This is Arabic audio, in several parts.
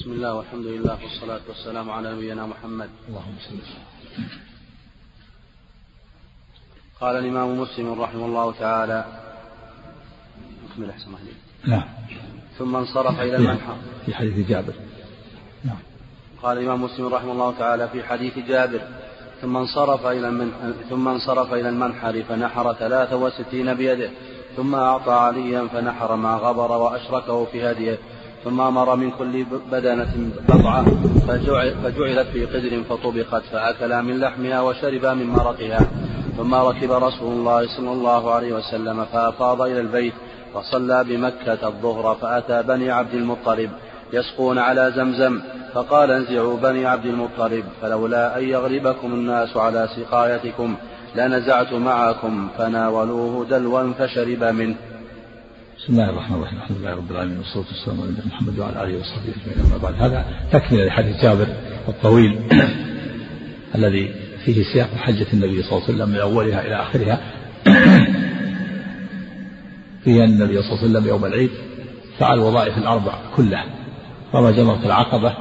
بسم الله والحمد لله والصلاة والسلام على نبينا محمد. اللهم صل قال الإمام مسلم رحمه الله تعالى. أكمل أحسن نعم. ثم انصرف إلى المنحر في حديث جابر. نعم. قال الإمام مسلم رحمه الله تعالى في حديث جابر. ثم انصرف إلى المنحر ثم انصرف إلى المنحر فنحر ثلاثة وستين بيده. ثم أعطى عليا فنحر ما غبر وأشركه في هديه. ثم أمر من كل بدنة بضعة فجعلت في قدر فطبخت فأكلا من لحمها وشربا من مرقها ثم ركب رسول الله صلى الله عليه وسلم فأفاض إلى البيت وصلى بمكة الظهر فأتى بني عبد المطلب يسقون على زمزم فقال انزعوا بني عبد المطلب فلولا أن يغلبكم الناس على سقايتكم لنزعت معكم فناولوه دلوا فشرب منه. بسم الله الرحمن الرحيم. الحمد لله رب العالمين والصلاة والسلام على نبينا محمد وعلى آله وصحبه أجمعين أما بعد. هذا تكملة لحديث جابر الطويل الذي فيه سياق حجة النبي صلى الله عليه وسلم من أولها إلى آخرها. فيه أن النبي صلى الله عليه وسلم يوم العيد فعل الوظائف الأربع كلها. رمى جمرة العقبة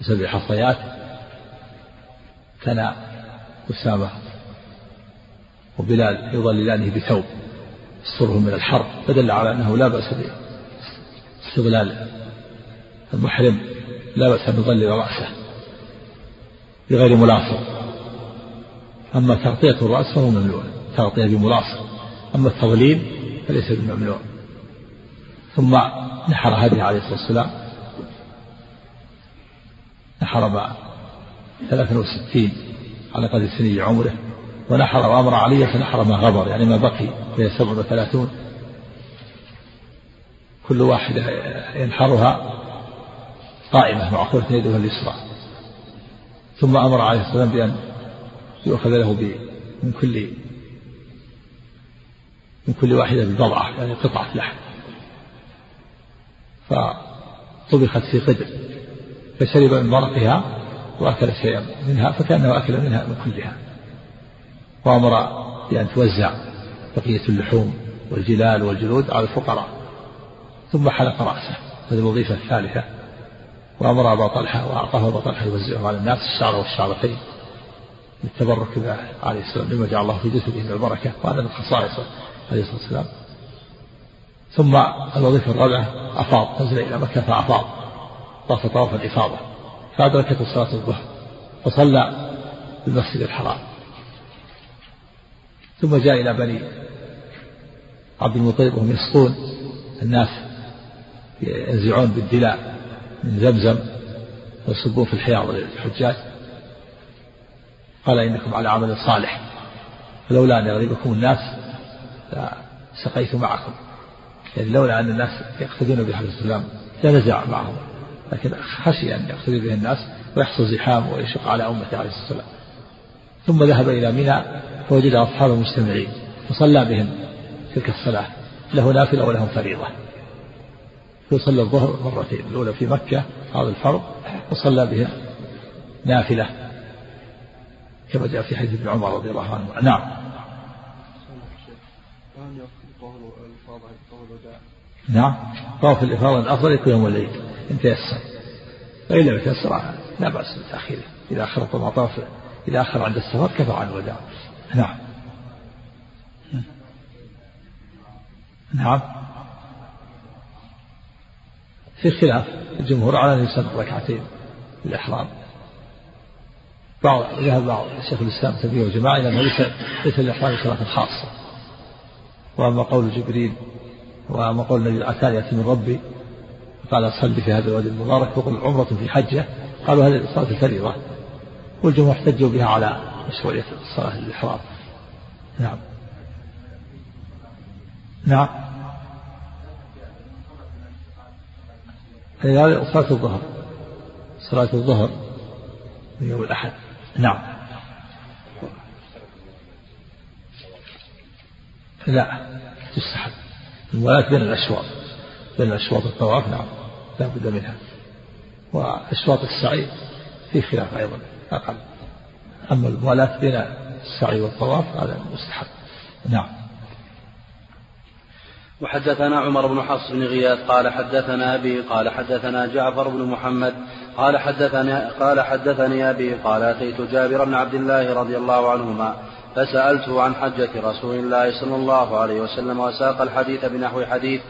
بسبع حصيات كان أسامة وبلال يظللانه بثوب. يستره من الحر فدل على أنه لا بأس باستظلال المحرم لا بأس أن يظلل رأسه بغير ملاصق. أما تغطية الرأس فهو ممنوع تغطية بملاصق. أما التظليل فليس بممنوع. ثم نحر هديه عليه الصلاة والسلام نحر مع ثلاثة وستين على قدر سني عمره. ونحر وأمر علي فنحر ما غبر يعني ما بقي وهي سبع وثلاثون كل واحدة ينحرها قائمة معقولة يده اليسرى. ثم أمر عليه الصلاة والسلام بأن يؤخذ له من كل من كل واحدة بضرعة يعني قطعة لحم. فطبخت في قدر فشرب من مرقها وأكل شيئا منها فكأنه أكل منها من كلها. وأمر بأن توزع بقية اللحوم والجلال والجلود على الفقراء ثم حلق رأسه هذه الوظيفة الثالثة. وأمر أبا طلحة وأعطاه أبا طلحة يوزعه على الناس الشعر والشعرتين للتبرك به عليه السلام بما جعل الله في جسده من البركة وهذا من خصائصه عليه الصلاة والسلام. ثم الوظيفة الرابعة أفاض نزل إلى مكة فأفاض طاف طواف الإفاضة فأدركته صلاة الظهر فصلى المسجد الحرام. ثم جاء إلى بني عبد المطلب وهم يسقون الناس ينزعون بالدلاء من زمزم ويصبون في الحياض للحجاج. قال إنكم على عمل صالح. فلولا أن يغلبكم الناس لسقيت معكم. يعني لولا أن الناس يقتدون بحفظ السلام لنزع معهم. لكن خشي أن يقتدي به الناس ويحصل زحام ويشق على أمته عليه الصلاة والسلام ثم ذهب إلى منى فوجد أصحابه مجتمعين فصلى بهم تلك الصلاة. له نافلة ولهم فريضة. فصلى الظهر مرتين الأولى في مكة هذا الفرض وصلى بهم نافلة كما جاء في حديث ابن عمر رضي الله عنه. نعم. نعم. طواف الإفاضة الأفضل يكون يوم العيد إن تيسر. فإن لم يتيسر لا بأس بتأخيره إذا أخر طواف إذا أخر عند السفر كفى عن الوداع نعم. نعم. في خلاف الجمهور على أن يسن ركعتين الإحرام. بعض ذهب بعض شيخ الإسلام تبيه وجماعة إلى أنه ليس ليس الإحرام صلاة خاصة وأما قول جبريل وأما قول النبي أتاني يأتي من ربي قال صلي في هذا الوادي المبارك وقل عمرة في حجة قالوا هذه صلاة الفريضة. والجمهور احتجوا بها على مشروعية الصلاة الإحرام. نعم. نعم. هذه صلاة الظهر. صلاة الظهر من يوم الأحد. نعم. لا تستحب. الموالاة بين الأشواط. بين الأشواط الطواف نعم. لا بد منها. وأشواط السعي في خلاف أيضا أقل. أما الموالاة بين السعي والطواف هذا مستحب. نعم. وحدثنا عمر بن حفص بن غياث قال حدثنا أبي قال حدثنا جعفر بن محمد قال حدثني قال حدثني أبي قال أتيت جابر بن عبد الله رضي الله عنهما فسألته عن حجة رسول الله صلى الله عليه وسلم وساق الحديث بنحو حديث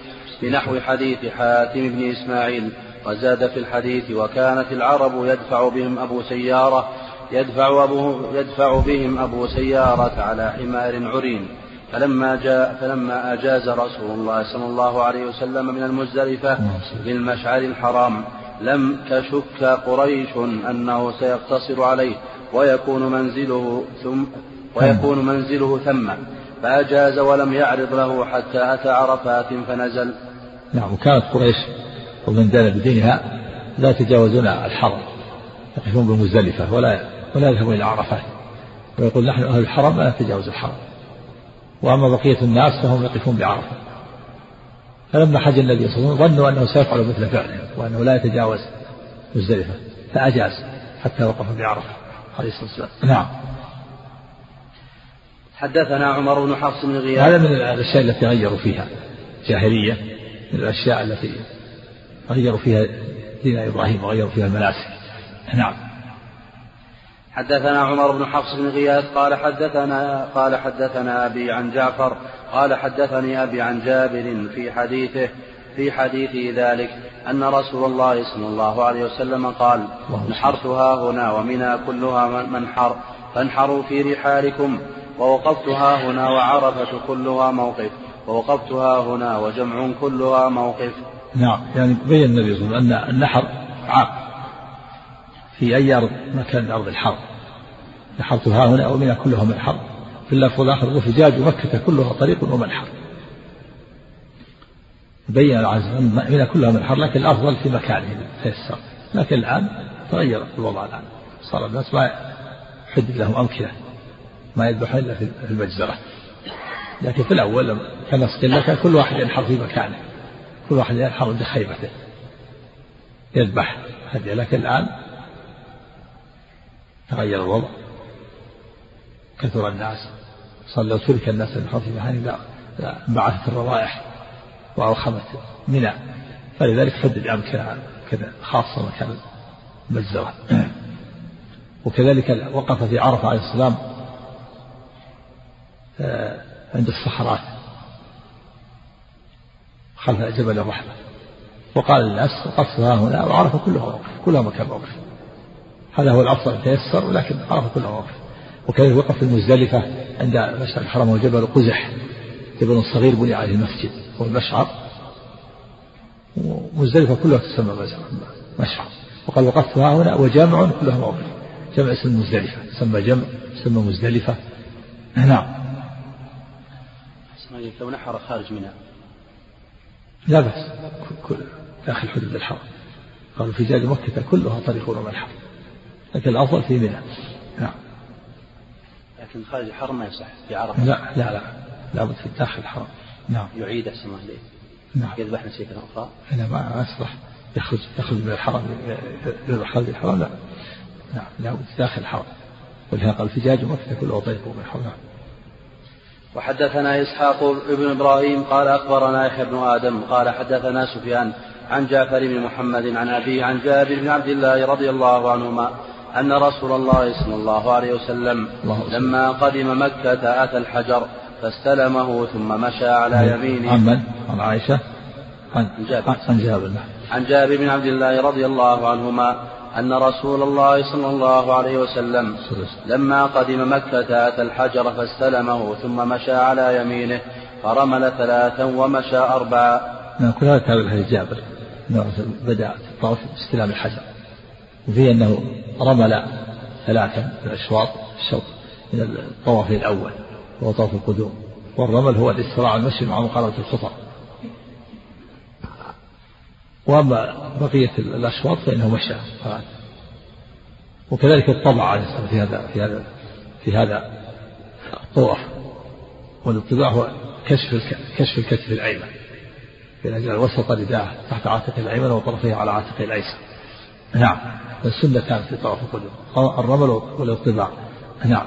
بنحو حديث حاتم بن إسماعيل وزاد في الحديث وكانت العرب يدفع بهم أبو سيارة يدفع, أبو يدفع بهم أبو سيارة على حمار عرين. فلما جاء فلما أجاز رسول الله صلى الله عليه وسلم من المزدلفة للمشعر الحرام لم تشك قريش أنه سيقتصر عليه ويكون منزله ثم ويكون منزله ثم. فأجاز ولم يعرض له حتى أتى عرفات فنزل. نعم وكانت قريش ومن دان بدينها لا يتجاوزون الحرم يقفون بمزدلفة ولا ولا يذهبون إلى عرفات ويقول نحن أهل الحرم لا نتجاوز الحرم. وأما بقية الناس فهم يقفون بعرفة. فلما حج عليه وسلم ظنوا أنه سيفعل مثل فعله وأنه لا يتجاوز مزدلفة فأجاز حتى وقف بعرفة عليه الصلاة والسلام. نعم. حدثنا عمر بن حفص بن غياث. هذا من الأشياء التي غيروا فيها جاهلية من الأشياء التي غيروا فيها دين إبراهيم وغيروا فيها المناسك. نعم. حدثنا عمر بن حفص بن غياث قال حدثنا قال حدثنا أبي عن جعفر قال حدثني أبي عن جابر في حديثه في حديثه ذلك أن رسول الله صلى الله عليه وسلم قال نحرتها هنا ومنى كلها منحر فانحروا في رحالكم ووقفتها هنا وعرفة كلها موقف ووقفتها هنا وجمع كلها موقف. نعم يعني بين النبي صلى الله عليه وسلم أن النحر عام. في أي أرض مكان أرض الحرب. نحرتها هنا ومنها كلها منحر في اللفظ الآخر وفجاج مكة كلها طريق ومنحر بين العزم منها كلها منحر لكن الأفضل في مكانه تيسر. لكن الآن تغير الوضع الآن. صار الناس ما حدد لهم أمكنة ما يذبح إلا في المجزرة. لكن في الأول كان لك كل واحد ينحر في مكانه. كل واحد ينحر عند خيمته يذبح هدي لكن الآن تغير الوضع. كثر الناس. صار لو ترك الناس من مكان لا بعثت الروائح وأوخمت منى. فلذلك حدد أمكنة كذا خاصة مكان المجزرة وكذلك وقف في عرفة عليه السلام آه، عند الصحراء خلف جبل الرحمة. وقال للناس وقفتها هنا وعرف كلها وقف كلها مكان وقف هذا هو الأفضل تيسر ولكن عرف كلها وقف وكذلك وقف في المزدلفة عند مشعر الحرم وجبل قزح جبل صغير بني عليه المسجد والمشعر ومزدلفة كلها تسمى مشعر وقال وقفتها هنا وجامع كلها موقف. جمع اسم مزدلفة تسمى جمع تسمى مزدلفة. نعم. لو نحر خارج منها. لا بأس داخل حدود الحرم. قالوا في جاد مكة كلها طريق ومنحر لكن الأفضل في منى. نعم. لكن خارج الحرم ما يصح في عرفة. لا لا لا. لابد في داخل الحرم. نعم. يعيد أحسن الله إليه نعم. يذبح نسيتا أخرى لا ما يصلح يخرج يخرج من الحرم يذبح خارج الحرم لا. نعم لابد داخل الحرم. ولهذا قال في جاج مكة كله طريق ومنحر نعم. وحدثنا إسحاق بن إبراهيم قال أخبرنا يحيى بن آدم قال حدثنا سفيان عن جعفر بن محمد عن أبيه عن جابر بن عبد الله رضي الله عنهما أن رسول الله صلى الله عليه وسلم لما قدم مكة أتى الحجر فاستلمه ثم مشى على يمينه. عن من؟ عن عائشة؟ عن جابر. عن جابر عن جابر بن عبد الله رضي الله عنهما أن رسول الله صلى الله عليه وسلم لما قدم مكة أتى الحجر فاستلمه ثم مشى على يمينه فرمل ثلاثا ومشى أربعا نعم كل هذا تابع الحديث جابر. بدأ الطواف باستلام الحجر. وفيه أنه رمل ثلاثا من الأشواط الشوط من الطواف الأول وهو طواف القدوم. والرمل هو الإسراع المشي مع مقاربة الخطى. وأما بقية الأشواط فإنه مشى. وكذلك الطبع عليه الصلاة في هذا في هذا في هذا الطواف. والاطباع هو كشف كشف الكتف الأيمن. في أجل وسط رداءه تحت عاتق الأيمن وطرفيه على عاتق الأيسر. نعم. السنة كانت في طواف القدوم. الرمل والاطباع. نعم.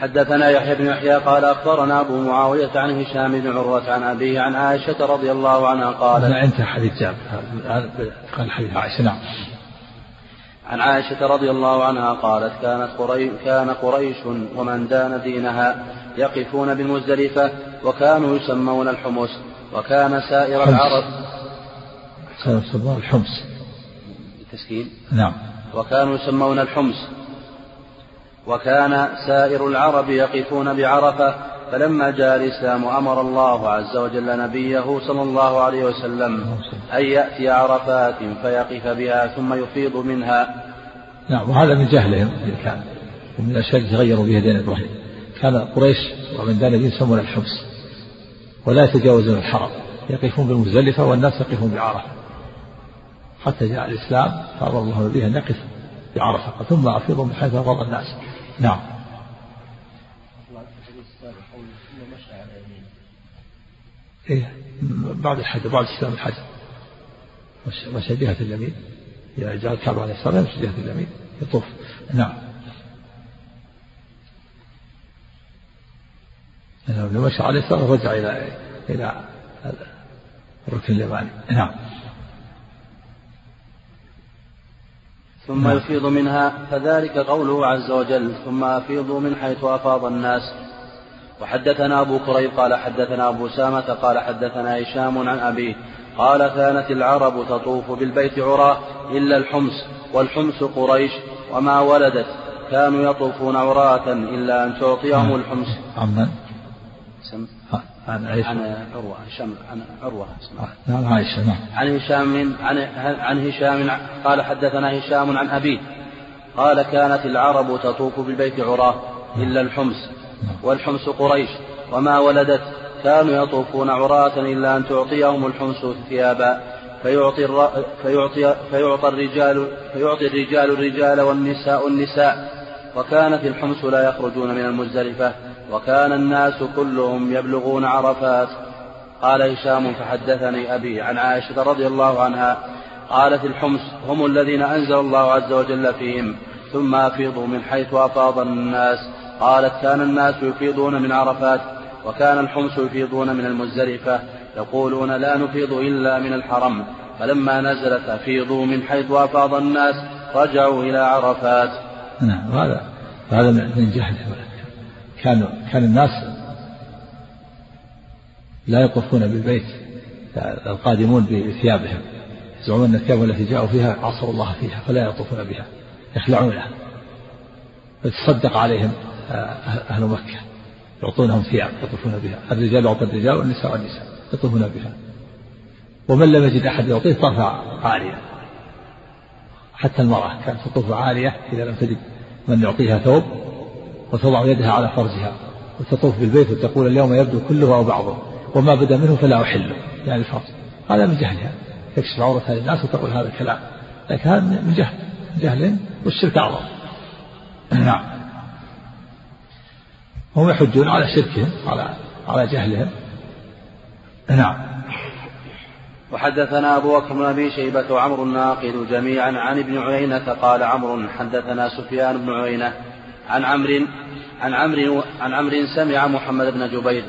حدثنا يحيى بن يحيى قال أخبرنا أبو معاوية عن هشام بن عروة عن أبيه عن عائشة رضي الله عنها قال انتهى حديث جابر. قال حديث عائشة. نعم. عن عائشة رضي الله عنها قالت كانت قري كان قريش ومن دان دينها يقفون بالمزدلفة وكانوا يسمون الحمص وكان سائر. العرب يسمون الحمص. التسكين نعم. وكانوا يسمون الحمص. وكان سائر العرب يقفون بعرفة فلما جاء الإسلام أمر الله عز وجل نبيه صلى الله عليه وسلم أن يأتي عرفات فيقف بها ثم يفيض منها. نعم وهذا من جهلهم كان ومن الأشياء التي غيروا بها دين إبراهيم. كان قريش ومن دان دين يسمون الحمص ولا يتجاوزون الحرم. يقفون بالمزدلفة والناس يقفون بعرفة. حتى جاء الإسلام فأمر الله نبيه أن يقف بعرفة ثم أفيضوا من حيث أفاض الناس. نعم. إيه بعد الحج بعد استلام الحج. مشى جهة اليمين؟ إذا جاء الكعبة عليه السلام يمشي جهة اليمين؟ يطوف. نعم. لما مشى عليه السلام رجع إلى إلى الركن اليماني. نعم. ثم نعم. يفيض منها فذلك قوله عز وجل ثم أفيضوا من حيث أفاض الناس. وحدثنا أبو كريب قال حدثنا أبو سامة قال حدثنا هشام عن أبيه قال كانت العرب تطوف بالبيت عراة إلا الحمص والحمص قريش وما ولدت. كانوا يطوفون عراة إلا أن تعطيهم نعم. الحمص. عمن عن عن عائشة عروة هشام عن عروة. نعم عائشة نعم. عن هشام عن عن هشام قال حدثنا هشام عن أبيه. قال كانت العرب تطوف بالبيت عراة إلا الحمص والحمص قريش وما ولدت كانوا يطوفون عراة إلا أن تعطيهم الحمص ثيابا. فيعطي الر... فيعطي فيعطى الرجال فيعطي الرجال الرجال والنساء النساء. وكان في الحمص لا يخرجون من المزدلفة. وكان الناس كلهم يبلغون عرفات. قال هشام فحدثني أبي عن عائشة رضي الله عنها قالت الحمص هم الذين أنزل الله عز وجل فيهم ثم أفيضوا من حيث أفاض الناس. قالت كان الناس يفيضون من عرفات وكان الحمص يفيضون من المزدلفة يقولون لا نفيض إلا من الحرم. فلما نزلت أفيضوا من حيث أفاض الناس رجعوا إلى عرفات. نعم وهذا هذا من جهله كانوا كان الناس لا يطوفون بالبيت القادمون بثيابهم يزعمون أن الثياب التي جاءوا فيها عصر الله فيها فلا يطوفون بها يخلعونها فتصدق عليهم أهل مكة يعطونهم ثياب يطوفون بها الرجال يعطى الرجال والنساء والنساء يطوفون بها. ومن لم يجد أحد يعطيه طاف عاريا حتى المرأة كانت تطوف عاريه إذا لم تجد من يعطيها ثوب وتضع يدها على فرجها وتطوف بالبيت وتقول اليوم يبدو كله أو بعضه وما بدا منه فلا أحله. يعني الفرج هذا من جهلها تكشف عورتها للناس وتقول هذا الكلام. لكن هذا من جهل. جهل والشرك أعظم. نعم. هم يحجون على شركهم على على جهلهم. نعم. وحدثنا أبو بكر بن أبي شيبة وعمر الناقد جميعا عن ابن عيينة قال عمرو حدثنا سفيان بن عيينة عن عمرو عن عمرو عن عمرو سمع محمد بن جبير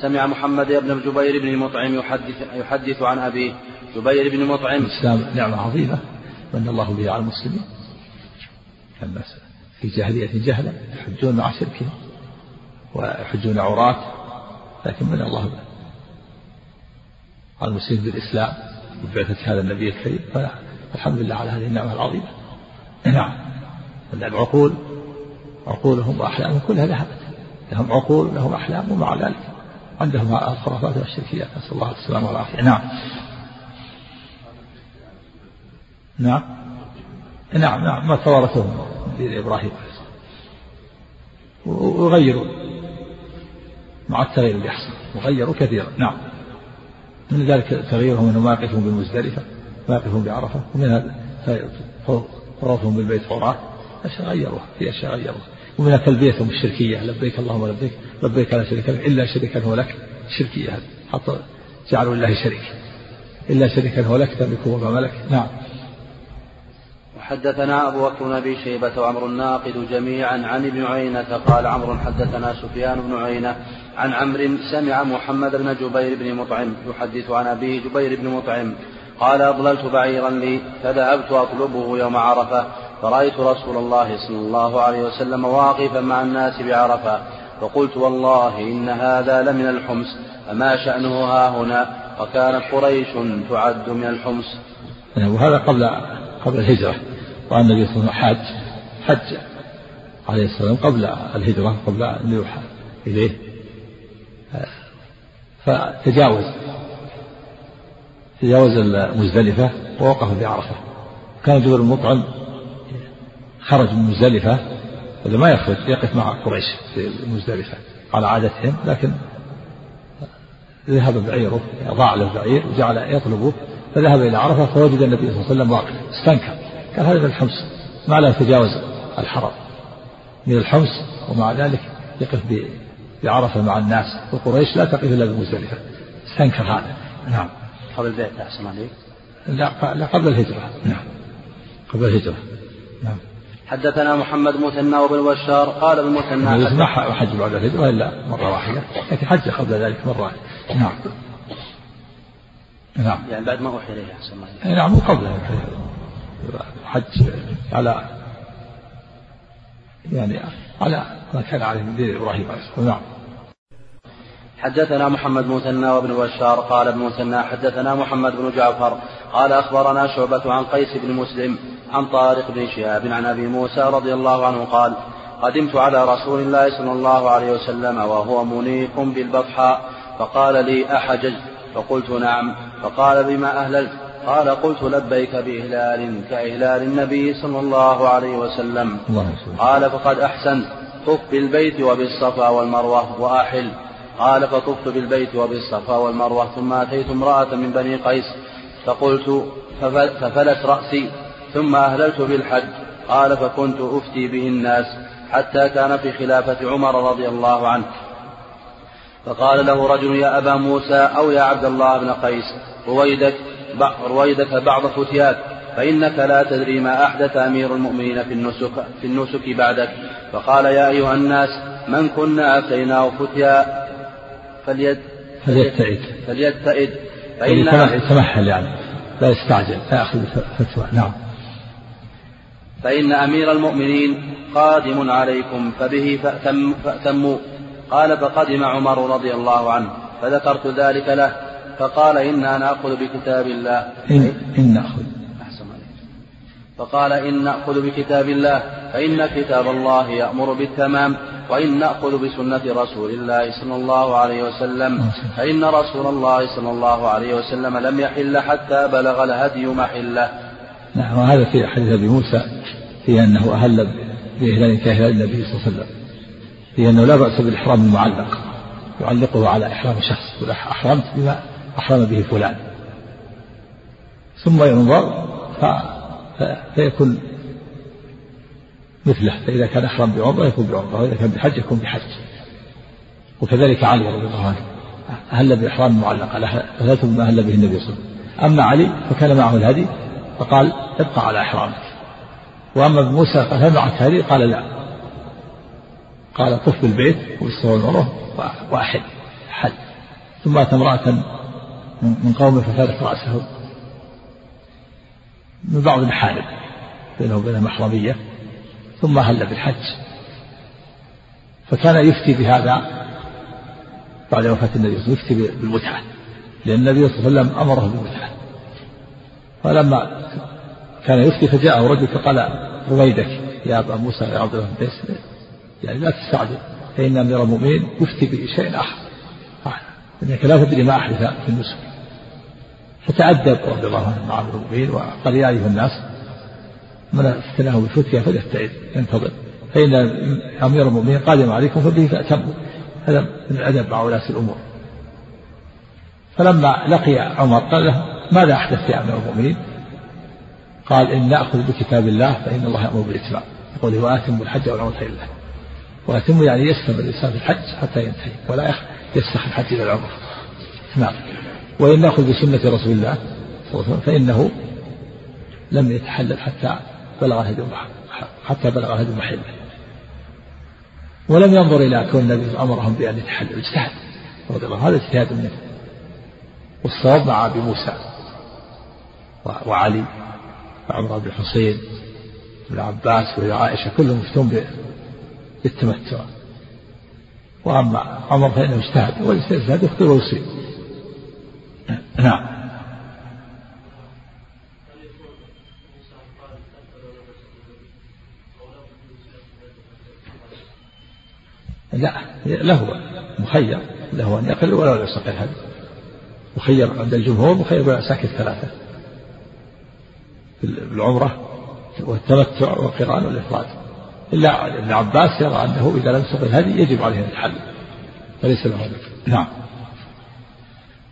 سمع محمد بن جبير بن مطعم يحدث يحدث عن أبيه جبير بن مطعم. الإسلام نعمة عظيمة من الله به على المسلمين. الناس في جاهلية جهلا يحجون مع شركهم ويحجون عراة لكن من الله به على المسلمين بالإسلام وبعثة هذا النبي الكريم فالحمد لله على هذه النعمة العظيمة. نعم. العقول عقولهم وأحلامهم كلها ذهبت. لهم عقول لهم أحلام ومع ذلك عندهم الخرافات والشركيات. نسأل الله السلامة والعافية. نعم. نعم. نعم نعم. ما توارثوه دين إبراهيم وغيروا. مع التغيير اللي يحصل. وغيروا كثيرا. نعم. من ذلك تغييرهم انهم بالمزدلفة ما يقفون بعرفة. ومن هذا طوافهم بالبيت عراة أشياء غيروها. في أشياء غيروها. ومنها تلبيتهم الشركية. لبيك اللهم لبيك لبيك لا شريك لك إلا شريكا هو لك. شركية هذه. حتى جعلوا لله شريك. إلا شريكا هو لك تملكه وما ملك. نعم. حدثنا أبو بكر بن أبي شيبة وعمر الناقد جميعا عن ابن عينة قال عمرو حدثنا سفيان بن عيينة عن عمرو سمع محمد بن جبير بن مطعم يحدث عن أبيه جبير بن مطعم قال أضللت بعيرا لي فذهبت أطلبه يوم عرفة فرأيت رسول الله صلى الله عليه وسلم واقفا مع الناس بعرفة فقلت والله إن هذا لمن الحمص فما شأنه ها هنا؟ وكانت قريش تعد من الحمص. وهذا قبل قبل الهجرة وأن النبي صلى الله عليه وسلم حج حج عليه الصلاة والسلام قبل الهجرة قبل أن يوحى إليه. فتجاوز تجاوز المزدلفة ووقف بعرفة. كان جبر المطعم خرج من مزدلفة إذا ما يخرج يقف مع قريش في مزدلفة. على عادتهم لكن ذهب بعيره ضاع له بعير وجعل يطلبه فذهب إلى عرفة فوجد النبي صلى الله عليه وسلم واقف استنكر. قال هذا من الحمص ما لا يتجاوز الحرم. من الحمص ومع ذلك يقف بعرفة مع الناس وقريش لا تقف إلا بمزدلفة. استنكر هذا. نعم. قبل البيت أحسن عليك. لا لا قبل الهجرة. نعم. قبل الهجرة. نعم. حدثنا محمد مثنى وابن بشار قال ابن مثنى ما حج بعد الهجرة إلا مرة واحدة. لكن حج قبل ذلك مرة نعم. نعم. يعني بعد ما أوحي إليه أحسن الله نعم قبل حج على يعني على ما كان عليه من دين إبراهيم عليه السلام نعم حدثنا محمد مثنى وابن بشار قال ابن مثنى حدثنا محمد بن جعفر قال أخبرنا شعبة عن قيس بن مسلم عن طارق بن شهاب عن أبي موسى رضي الله عنه قال قدمت على رسول الله صلى الله عليه وسلم وهو منيق بالبطحاء فقال لي أحججت؟ فقلت نعم. فقال بما أهللت؟ قال قلت لبيك بإهلال كإهلال النبي صلى الله عليه وسلم. قال فقد أحسنت. طف بالبيت وبالصفا والمروة وأحل. قال فطفت بالبيت وبالصفا والمروة ثم أتيت امرأة من بني قيس فقلت ففلت رأسي ثم أهللت بالحج. قال فكنت أفتي به الناس حتى كان في خلافة عمر رضي الله عنه. فقال له رجل يا أبا موسى أو يا عبد الله بن قيس رويدك رويدك بعض فتياك فإنك لا تدري ما أحدث أمير المؤمنين في النسك, في النسك بعدك. فقال يا أيها الناس من كنا أفتيناه فتيا فليتئد فليتئد فإن يتمهل يعني. لا يستعجل لا يأخذ فتوى نعم. فإن أمير المؤمنين قادم عليكم فبه فأتم فأتموا. قال فقدم عمر رضي الله عنه فذكرت ذلك له فقال إنا نأخذ بكتاب الله. إن, إن نأخذ فقال إن نأخذ بكتاب الله فإن كتاب الله يأمر بالتمام وإن نأخذ بسنة رسول الله صلى الله عليه وسلم فإن رسول الله صلى الله عليه وسلم لم يحل حتى بلغ الهدي محله. نعم وهذا في حديث أبي موسى في أنه أهل بإهلال كإهلال النبي صلى الله عليه وسلم في أنه لا بأس بالإحرام المعلق يعلقه على إحرام شخص يقول أحرمت بما أحرم به فلان. ثم ينظر ف... فيكون مثله فإذا كان أحرم بعمرة يكون بعمرة وإذا كان بحج يكون بحج. وكذلك علي رضي الله عنه أهل بإحرام معلق أهلته بما أهل به النبي صلى الله عليه وسلم. أما علي فكان معه الهدي فقال ابقى على إحرامك. وأما موسى قال هل معك هدي؟ قال لا. قال طف بالبيت وبالصور المروة وأحل حل ثم أتى امرأة من قومه ففارق رأسه. من بعض المحارم بينه وبين محرمية ثم أهل بالحج. فكان يفتي بهذا بعد وفاة النبي صلى الله عليه وسلم يفتي بالمتعة لأن النبي صلى الله عليه وسلم أمره بالمتعة. فلما كان يفتي فجاءه رجل فقال رويدك يا أبا موسى يا عبد الله بن يعني لا تستعجل فإن أمير المؤمنين يفتي بشيء آخر. إنك لا تدري ما أحدث في النسك. فتأدب رضي الله عنه مع المؤمنين وقال يا أيها الناس من افتناه بالفتية فليستعد ينتظر. فإن أمير المؤمنين قادم عليكم فبه فأتموا. هذا من الأدب مع ولاة الأمور. فلما لقي عمر قال له ماذا أحدث يا أمير المؤمنين؟ قال إن نأخذ بكتاب الله فإن الله يأمر بالإتمام يقول وآتموا الحج والعمرة لله وأتموا يعني يستمر الإنسان في الحج حتى ينتهي ولا يفسخ الحج إلى العمرة. نعم. وإن نأخذ بسنة رسول الله صلى الله عليه وسلم فإنه لم يتحلل حتى بلغ الهدي حتى بلغ الهدي محله ولم ينظر إلى كون النبي أمرهم بأن يتحلوا اجتهد رضي الله هذا اجتهاد منه والصواب مع أبي موسى وعلي وعمر بن الحصين وابن عباس وعائشة كلهم يفتون بالتمتع. وأما عمر فإنه اجتهد والاجتهاد يخطئ ويصيب. نعم. لا له مخير له أن يقل ولا يستقل هذا. مخير عند الجمهور مخير ساكت ثلاثة. بالعمرة والتمتع والقران والإفراد. إلا ابن عباس يرى أنه إذا لم يستقل هذه يجب عليه يتحلل. فليس له نعم.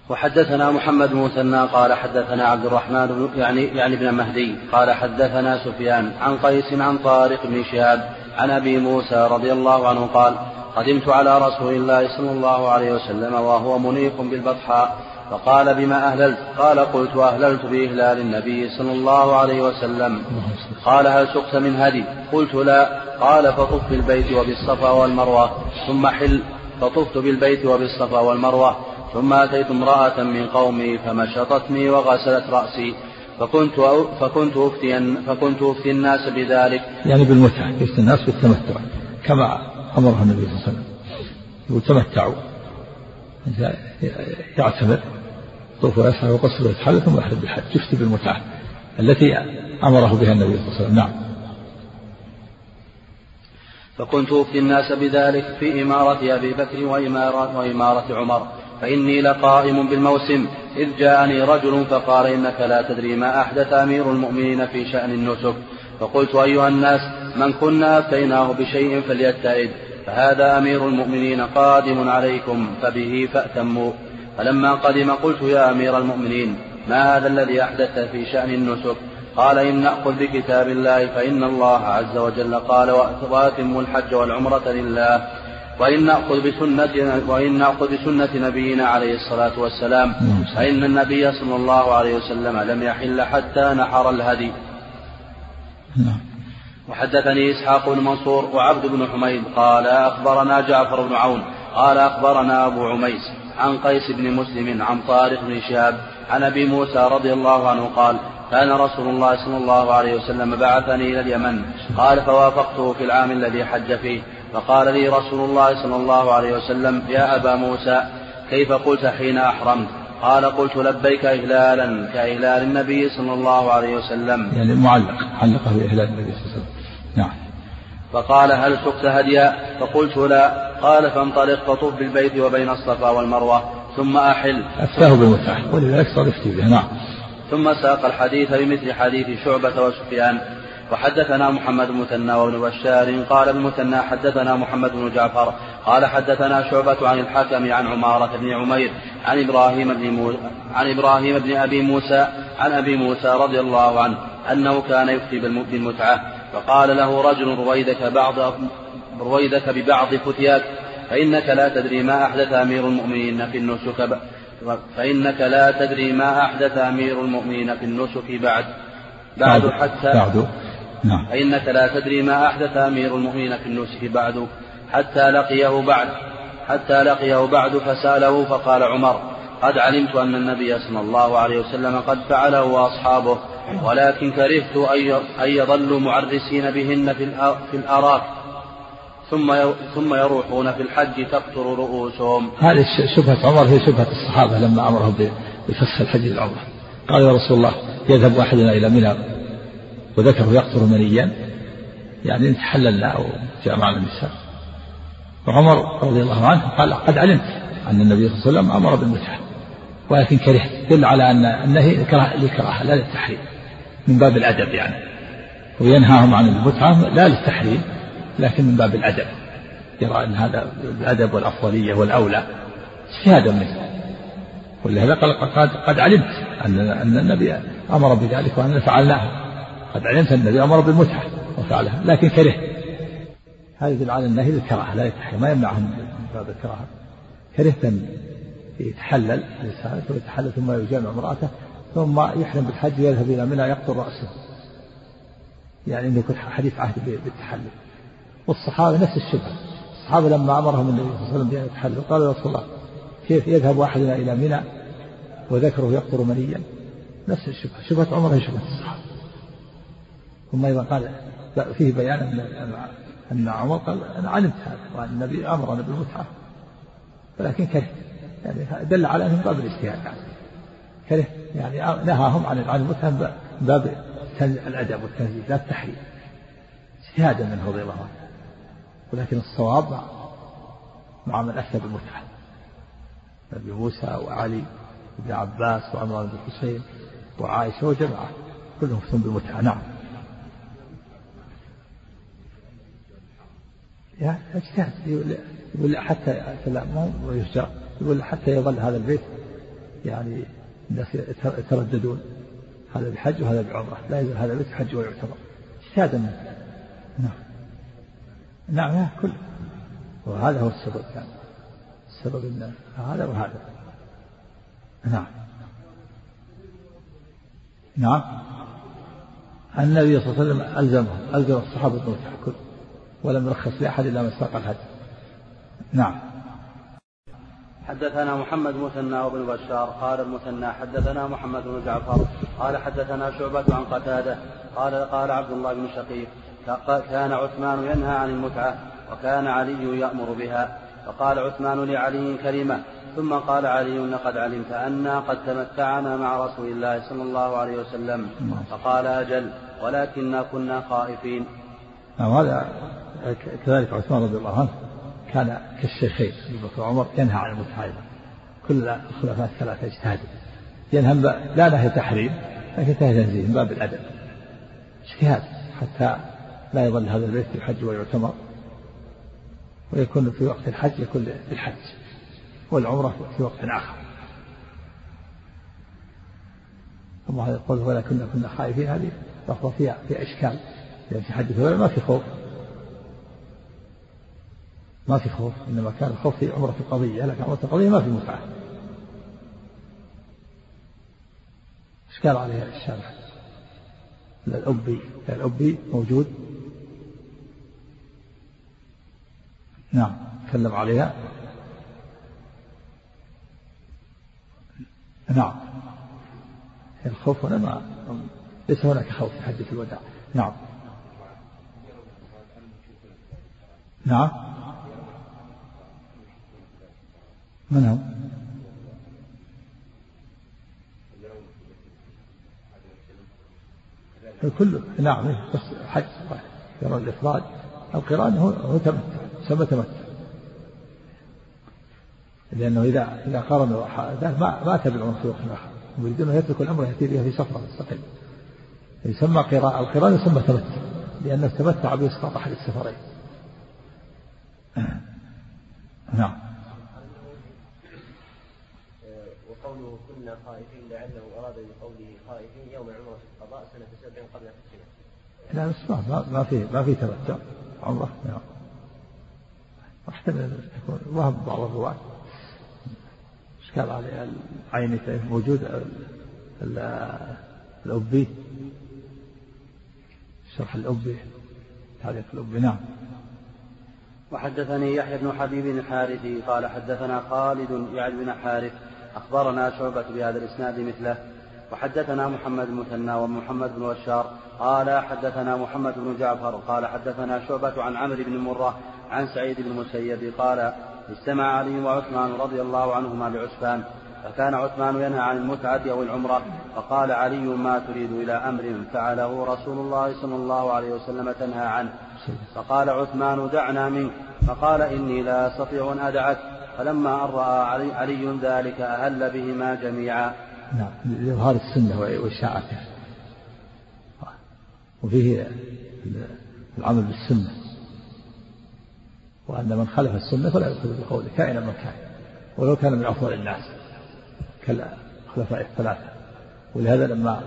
وحدثنا محمد بن مثنى قال حدثنا عبد الرحمن بن يعني يعني ابن مهدي قال حدثنا سفيان عن قيس عن طارق بن شهاب عن أبي موسى رضي الله عنه قال قدمت على رسول الله صلى الله عليه وسلم وهو منيق بالبطحاء فقال بما أهللت؟ قال قلت أهللت بإهلال النبي صلى الله عليه وسلم. قال هل سقت من هدي؟ قلت لا. قال فطف بالبيت وبالصفا والمروة. ثم حل فطفت بالبيت وبالصفا والمروة. ثم أتيت امرأة من قومي فمشطتني وغسلت رأسي فكنت فكنت أفتي فكنت أفتي الناس بذلك. يعني بالمتعة يفتي الناس بالتمتع كما أمره النبي صلى الله عليه وسلم. تمتعوا. يعتمر طوف ويسعى ويقصر ويتحلل ثم يحرم بالحج. يفتي بالمتعة التي أمره بها النبي صلى الله عليه وسلم. نعم. فكنت أفتي الناس بذلك في إمارة أبي بكر وإمارة, وإمارة عمر. فإني لقائم بالموسم إذ جاءني رجل فقال إنك لا تدري ما أحدث أمير المؤمنين في شأن النسك. فقلت أيها الناس من كنا أفتيناه بشيء فليتئد فهذا أمير المؤمنين قادم عليكم فبه فأتموا فلما قدم قلت يا أمير المؤمنين ما هذا الذي أحدث في شأن النسك؟ قال إن نأخذ بكتاب الله فإن الله عز وجل قال وأتموا الحج والعمرة لله. وإن نأخذ بسنة وإن نأخذ بسنة نبينا عليه الصلاة والسلام فإن النبي صلى الله عليه وسلم لم يحل حتى نحر الهدي. نعم. وحدثني إسحاق بن منصور وعبد بن حميد قال أخبرنا جعفر بن عون قال أخبرنا أبو عميس عن قيس بن مسلم عن طارق بن شهاب عن أبي موسى رضي الله عنه قال كان رسول الله صلى الله عليه وسلم بعثني إلى اليمن قال فوافقته في العام الذي حج فيه فقال لي رسول الله صلى الله عليه وسلم يا أبا موسى كيف قلت حين أحرمت؟ قال قلت لبيك إهلالا كإهلال النبي صلى الله عليه وسلم. يعني معلق علقه بإهلال النبي صلى الله عليه وسلم. نعم. فقال هل سقت هديا؟ فقلت لا. قال فانطلق فطف بالبيت وبين الصفا والمروة ثم أحل. أفتاه بالمتعة ولذلك صار يفتي به. نعم. ثم ساق الحديث بمثل حديث شعبة وسفيان. وحدثنا محمد بن مثنى وابن بشار قال ابن مثنى حدثنا محمد بن جعفر قال حدثنا شعبة عن الحكم عن عمارة بن عمير عن إبراهيم بن مو... عن إبراهيم بن أبي موسى عن أبي موسى رضي الله عنه أنه كان يفتي بالمتعة فقال له رجل رويدك بعض رويدك ببعض فتياك فإنك لا تدري ما أحدث أمير المؤمنين في النسك فإنك لا تدري ما أحدث أمير المؤمنين في النسك بعد بعد حتى بعد نعم فإنك لا تدري ما أحدث أمير المؤمنين في النسك بعد حتى لقيه بعد حتى لقيه بعد فسأله فقال عمر قد علمت أن النبي صلى الله عليه وسلم قد فعله وأصحابه ولكن كرهت أن يظلوا معرسين بهن في الأراك ثم ثم يروحون في الحج تقطر رؤوسهم. هذه شبهة عمر هي شبهة الصحابة لما أمرهم بفسخ الحج للعمرة. قال يا رسول الله يذهب أحدنا إلى منى وذكره يقطر منيا يعني تحللنا أو جاء معنا النساء. وعمر رضي الله عنه قال قد علمت أن النبي صلى الله عليه وسلم أمر بالمتعة ولكن كرهت. دل على أن النهي للكراهة لا للتحريم من باب الأدب يعني. وينهاهم عن المتعة لا للتحريم لكن من باب الأدب. يرى أن هذا الأدب والأفضلية والأولى اجتهادا منه. ولهذا قال قد, علمت أن أن النبي أمر بذلك وأننا فعلناه. قد علمت النبي أمر بالمتعة وفعلها لكن كره. هذا يدل على النهي للكراهة لا يتحرم ما يمنعه من باب الكراهة. كرهت أن يتحلل ويتحلل ثم يجامع امرأته ثم يحرم بالحج ويذهب إلى منى يقتل رأسه. يعني إنه يكون حديث عهد بالتحلل. والصحابة نفس الشبهة. الصحابة لما أمرهم النبي صلى الله عليه وسلم بأن يتحللوا قالوا يا رسول الله كيف يذهب أحدنا إلى منى وذكره يقطر منيا؟ نفس الشبهة. شبهة عمر هي شبهة الصحابة. ثم أيضا قال فيه بيان ان ان عمر قال أنا علمت هذا وأن النبي امرنا بالمتعه ولكن كره يعني دل على أنه باب الاجتهاد. يعني كره يعني نهاهم عن عن المتعه من باب الأدب والتنزيل لا التحريم. اجتهادا منه رضي الله عنه. ولكن الصواب مع مع من افتى بالمتعه نبي موسى وعلي وابن عباس وعمران بن حسين وعائشة وجماعة كلهم يفتون بالمتعه نعم. يعني اجتهاد يقول حتى لا ما يهجر يقول حتى يظل هذا البيت يعني الناس يترددون. هذا بحج وهذا بعمرة لا يزال هذا البيت حج ويعتبر. اجتهادا نعم. نعم كل. وهذا هو السبب يعني. السبب إن هذا وهذا. نعم. نعم. النبي صلى الله عليه وسلم ألزمهم ألزم الصحابة بالمتعة كل ولم يرخص لأحد إلا من ساق الهدي. نعم. حدثنا محمد مثنى وابن بشار قال المثنى حدثنا محمد بن جعفر قال حدثنا شعبة عن قتادة قال قال عبد الله بن شقيق كان عثمان ينهى عن المتعة وكان علي يأمر بها فقال عثمان لعلي كلمة ثم قال علي لقد علمت أنا قد تمتعنا مع رسول الله صلى الله عليه وسلم فقال أجل ولكننا كنا خائفين. نعم هذا كذلك عثمان رضي الله عنه كان كالشيخين ابي بكر وعمر ينهى عن المتعة كل الخلفاء الثلاثة اجتهدوا ينهى لا نهي تحريم لكن نهي تنزيه من باب الأدب. اجتهاد حتى لا يظل هذا البيت يحج ويعتمر. ويكون في وقت الحج يكون للحج والعمرة في وقت آخر. ثم هذا القول ولا كنا كنا خائفين هذه لفظة فيها في إشكال. لأن في حديث ما في خوف. ما في خوف إنما كان الخوف في عمرة القضية لكن عمرة القضية ما في متعة إشكال عليها الشارع الأبي الأبي موجود؟ نعم تكلم عليها. نعم. الخوف هنا ما ليس هناك خوف في حديث الوداع. نعم. نعم. من هم؟ كل نعم بس حج يرى الإفراد. القران هو هو تمتع سمى تمتع. لأنه إذا إذا قارنوا ما ما تبعون في وقت آخر. يريدون أن يتركوا الأمر يأتي بها في سفرة مستقل يسمى قراءة القران يسمى تمتع لأنه تمتع بإسقاط أحد السفرين. نعم. خائفين لعله أراد بقوله خائفين يوم عمرة القضاء سنة سبع قبل السنة لا بس ما ما في ما في تمتع. عمرة نعم واحتمل يكون وهم بعض الرواة. اشكال عليه؟ العين موجود الأبي. شرح الأبي تعليق الأبي نعم. وحدثني يحيى بن حبيب الحارثي قال حدثنا خالد يعني بن حارث أخبرنا شعبة بهذا الإسناد مثله. وحدثنا محمد المثنى ومحمد بن بشار. قال حدثنا محمد بن جعفر. قال حدثنا شعبة عن عمرو بن مرة عن سعيد بن المسيب. قال اجتمع علي وعثمان رضي الله عنهما بعسفان فكان عثمان ينهى عن المتعة أو العمرة. فقال علي ما تريد إلى أمر فعله رسول الله صلى الله عليه وسلم تنهى عنه. فقال عثمان دعنا منك. فقال إني لا أستطيع أن أدعك. فلما أن رأى علي, علي ذلك أهل بهما جميعا. نعم لإظهار السنة وإشاعتها وفيه العمل بالسنة. وأن من خالف السنة فلا يؤخذ بقوله كائنا من كان. ولو كان من أفضل الناس كالخلفاء الثلاثة. ولهذا لما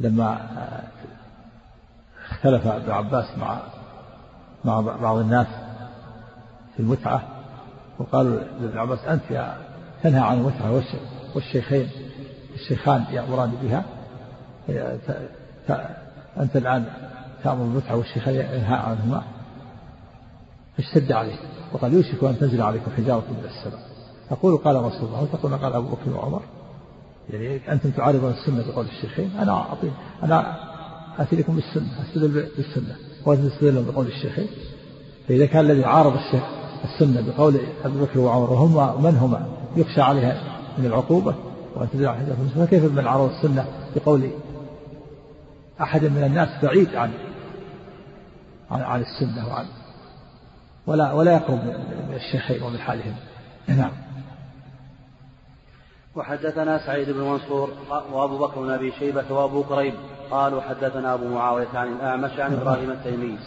لما اختلف ابن عباس مع مع بعض الناس في المتعة. وقالوا لابن عباس أنت يا تنهى عن المتعة والشيخين الشيخان يأمران بها. أنت الآن تأمر بالمتعة والشيخ ينهى عنهما. فاشتد عليه وقد يوشك أن تنزل عليكم حجارة من السماء. تقول قال رسول الله وتقول قال أبو بكر وعمر. يعني أنتم تعارضون السنة بقول الشيخين. أنا أعطي أنا آتي لكم بالسنة أستدل بالسنة. وأنتم تستدلون بقول الشيخين. فإذا كان الذي عارض الشيخ السنة بقول أبي بكر وعمر وهما من هما يخشى عليها من العقوبة وأن تدل على فكيف من عرض السنة بقول أحد من الناس بعيد عن عن, عن السنة وعن ولا ولا يقرب من الشيخين ومن حالهم. نعم. وحدثنا سعيد بن منصور وأبو بكر بن أبي شيبة وأبو كريب قالوا حدثنا أبو معاوية عن الأعمش عن إبراهيم التيمي.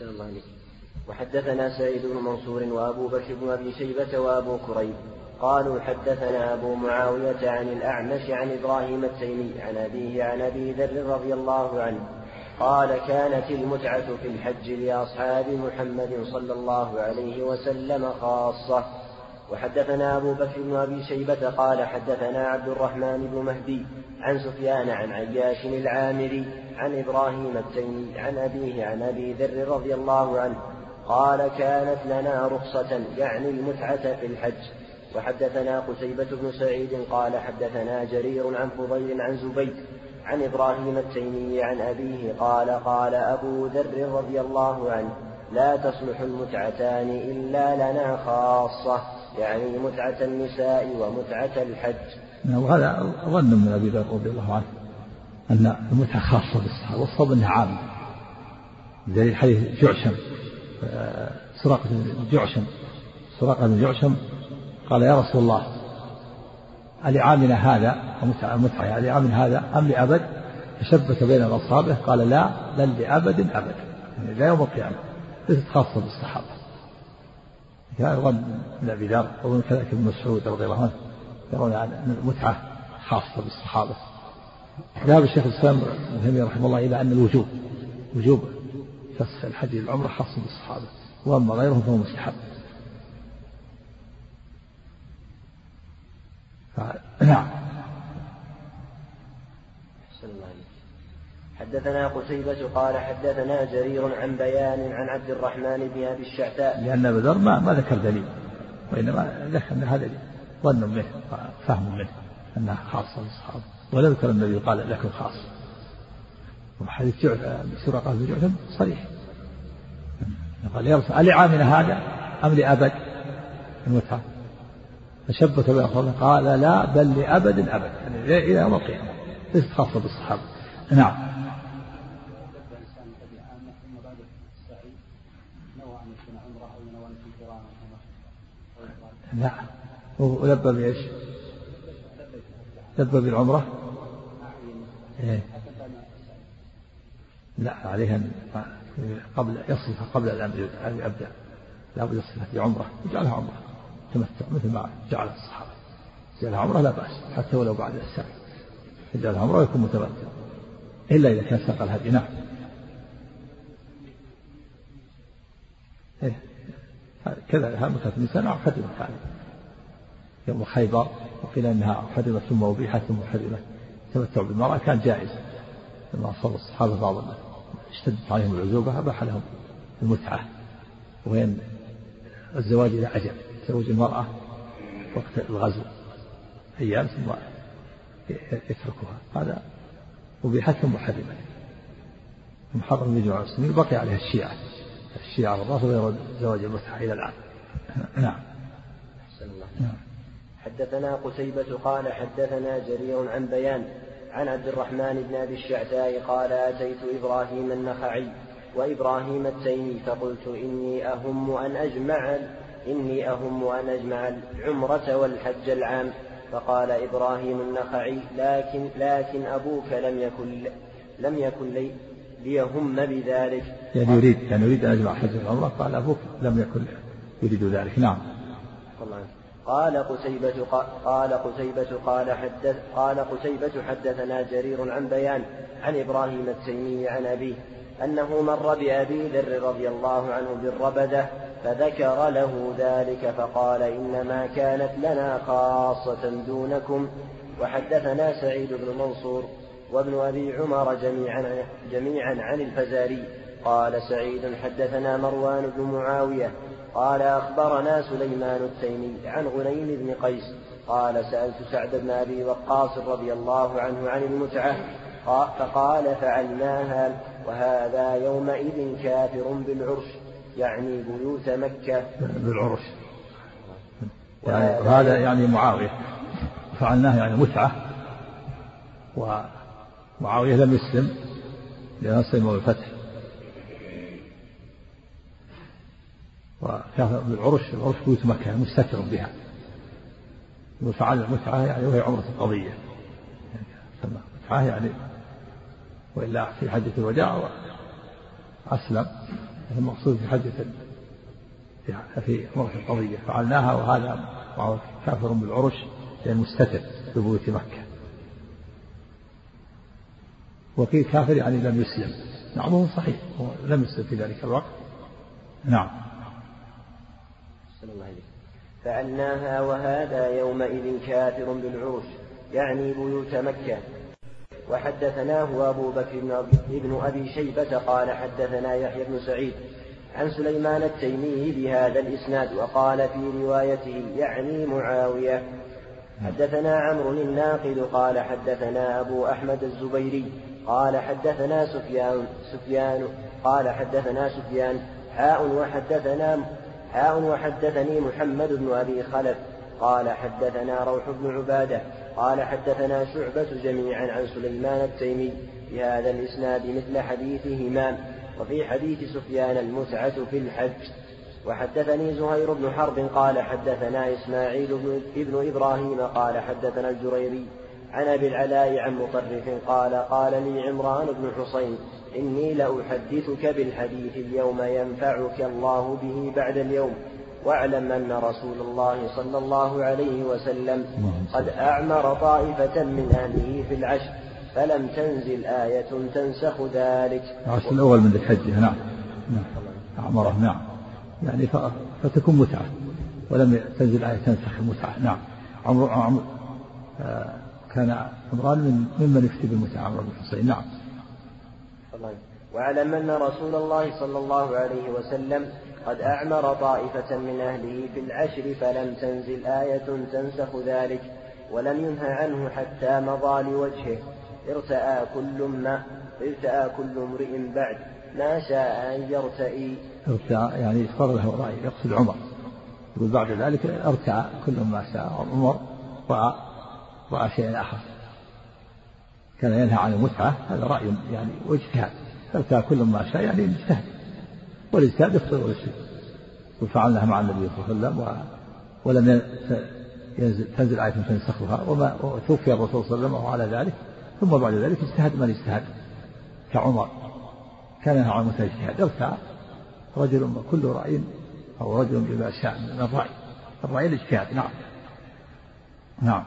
أحسن الله عليك وحدثنا سعيد بن منصور وأبو بكر بن أبي شيبة وأبو كريب قالوا حدثنا أبو معاوية عن الأعمش عن إبراهيم التيمي عن أبيه عن أبي ذر رضي الله عنه قال كانت المتعة في الحج لأصحاب محمد صلى الله عليه وسلم خاصة. وحدثنا أبو بكر بن أبي شيبة قال حدثنا عبد الرحمن بن مهدي عن سفيان عن عياش العامري عن إبراهيم التيمي عن أبيه عن أبي ذر رضي الله عنه قال كانت لنا رخصة يعني المتعة في الحج. وحدثنا قتيبة بن سعيد قال حدثنا جرير عن فضيل عن زبيد عن إبراهيم التيمي عن أبيه قال قال أبو ذر رضي الله عنه لا تصلح المتعتان إلا لنا خاصة يعني متعة النساء ومتعة الحج. وهذا ظن من أبي ذر رضي الله عنه أن المتعة خاصة بالصحابة والصواب أنها عامة. دليل حديث جعشم آه، سراقة بن جعشم. سراقة بن جعشم قال يا رسول الله ألعامنا هذا المتعة ألعامنا هذا أم لأبد؟ فشبك بين أصحابه قال لا بل لأبد أبد يعني لا يوم القيامة. ليست خاصة بالصحابة. كان ظن من أبي ذر ومن كذلك ابن مسعود رضي الله عنه. يرون أن المتعة خاصة بالصحابة. ذهب الشيخ الإسلام ابن تيمية رحمه الله إلى أن الوجوب وجوب فسخ الحج للعمرة خاص بالصحابة وأما غيرهم فهو مستحب. نعم حدثنا قتيبة قال حدثنا جرير عن بيان عن عبد الرحمن بن أبي الشعثاء. لأن أبا ذر ما, ما ذكر دليل وإنما ذكر أن هذا ظن منه فهم منه أنها خاصة بالصحابة ولا ذكر النبي قال لكم خاص. وحديث سورة بن جعفر صريح. قال يا رسول ألعامنا هذا أم لأبد؟ المتعة فشبك بين قال لا بل لأبد أبد. يعني إلى يوم القيامة. ليست خاصة بالصحابة. نعم. لا ولبى بإيش؟ لبى بالعمرة إيه؟ لا عليه أن قبل يصرف قبل أن يبدأ لابد يصرفها بعمرة يجعلها عمرة. تمتع مثل ما جعل الصحابة. جعلها عمرة لا بأس حتى ولو بعد السنة. يجعلها عمرة ويكون متمتع. إلا إذا كان ساق الهدي نعم. إيه؟ كذا ها متى النساء حرمت عليه يوم خيبر وقيل إنها حرمت ثم أبيحت ثم حرمت التمتع بالمرأة كان جائز. لما صلى الصحابة بعض اشتدت عليهم العزوبة أباح لهم المتعة. وين الزواج إلى أجل؟ تزوج المرأة وقت الغزو أيام ثم يتركها. هذا أبيحت ثم حرمت محرم بجمع المسلمين بقي عليها الشيعة. الرافضة يرون زواج المتعة إلى الآن. نعم. نعم. حدثنا قتيبة قال حدثنا جرير عن بيان عن عبد الرحمن بن أبي الشعثاء قال أتيت إبراهيم النخعي وإبراهيم التيمي فقلت إني أهم أن أجمع إني أهم أن أجمع العمرة والحج العام. فقال إبراهيم النخعي لكن لكن أبوك لم يكن لم يكن لي ليهم بذلك. يعني يريد يعني يريد أن يجمع حج العمرة؟ قال أبوك لم يكن يريد ذلك. نعم. قال قتيبة قال قتيبة قال حدث قال قتيبة حدثنا جرير عن بيان عن إبراهيم التيمي عن أبيه أنه مر بأبي ذر رضي الله عنه بالربدة فذكر له ذلك فقال إنما كانت لنا خاصة دونكم. وحدثنا سعيد بن منصور وابن أبي عمر جميعا, جميعا عن الفزاري قال سعيد حدثنا مروان بن معاوية قال أخبرنا سليمان التيمي عن غنيم بن قيس قال سألت سعد بن أبي وقاص رضي الله عنه عن المتعة فقال فعلناها وهذا يومئذ كافر بالعرش يعني بيوت مكة. بالعرش. يعني هذا يعني معاوية. فعلناه يعني متعة. ومعاوية لم يسلم لأنه سلم بالفتح. وكان بالعرش العرش بيوت مكة مستتر بها. وفعل المتعة يعني وهي عمرة القضية يعني متعة يعني وإلا في حجة الوداع أسلم المقصود في حجة في عمرة القضية فعلناها وهذا كافر بالعرش لأن مستتر ببيوت مكة. وقيل كافر يعني لم يسلم. نعم صحيح هو لم يسلم في ذلك الوقت. نعم. فعلناها وهذا يومئذ كافر بالعرش يعني بيوت مكة. وحدثناه أبو بكر بن أبي شيبة قال حدثنا يحيى بن سعيد عن سليمان التيمي بهذا الإسناد وقال في روايته يعني معاوية. حدثنا عمرو الناقد قال حدثنا أبو أحمد الزبيري قال حدثنا سفيان سفيان قال حدثنا سفيان حاء وحدثنا حاء وحدثني محمد بن أبي خلف. قال حدثنا روح بن عبادة. قال حدثنا شعبة جميعا عن سليمان التيمي بهذا الإسناد مثل حديث همام وفي حديث سفيان المتعة في الحج. وحدثني زهير بن حرب. قال حدثنا إسماعيل بن إبراهيم. قال حدثنا الجريري عن أبي العلاء عن مطرف قال قال لي عمران بن حصين إني لأحدثك بالحديث اليوم ينفعك الله به بعد اليوم. واعلم أن رسول الله صلى الله عليه وسلم قد أعمر طائفة من أهله في العشر فلم تنزل آية تنسخ ذلك. العشر الأول من ذي الحجة نعم. نعم. أعمره نعم. يعني فتكون متعة ولم تنزل آية تنسخ المتعة نعم. عمرو عمرو آه كان عمران من ممن يفتي بالمتعة عمرو بن حصين نعم. واعلم أن رسول الله صلى الله عليه وسلم قد أعمر طائفة من أهله في العشر فلم تنزل آية تنسخ ذلك ولم ينهى عنه حتى مضى لوجهه. ارتأى كل ما ارتأى كل امرئ بعد ما شاء أن يرتئي. ارتأى يعني صار له رأي يقصد عمر. يقول بعد ذلك ارتأى كل ما شاء عمر رأى رأى شيئا آخر. كان ينهى عن المتعة هذا رأي يعني واجتهاد ارتأى كل ما شاء يعني اجتهد. والاجتهاد يخطئ ويصيب وفعلناها مع النبي صلى الله عليه وسلم ولم ينزل تنزل آية تنسخها وما توفي الرسول صلى الله عليه وسلم على ذلك. ثم بعد ذلك اجتهد من اجتهد كعمر. كان ينهى عن اجتهاد ارتاع رجل وكل رأي أو رجل بما شاء من الرأي. الرأي الاجتهاد نعم. نعم.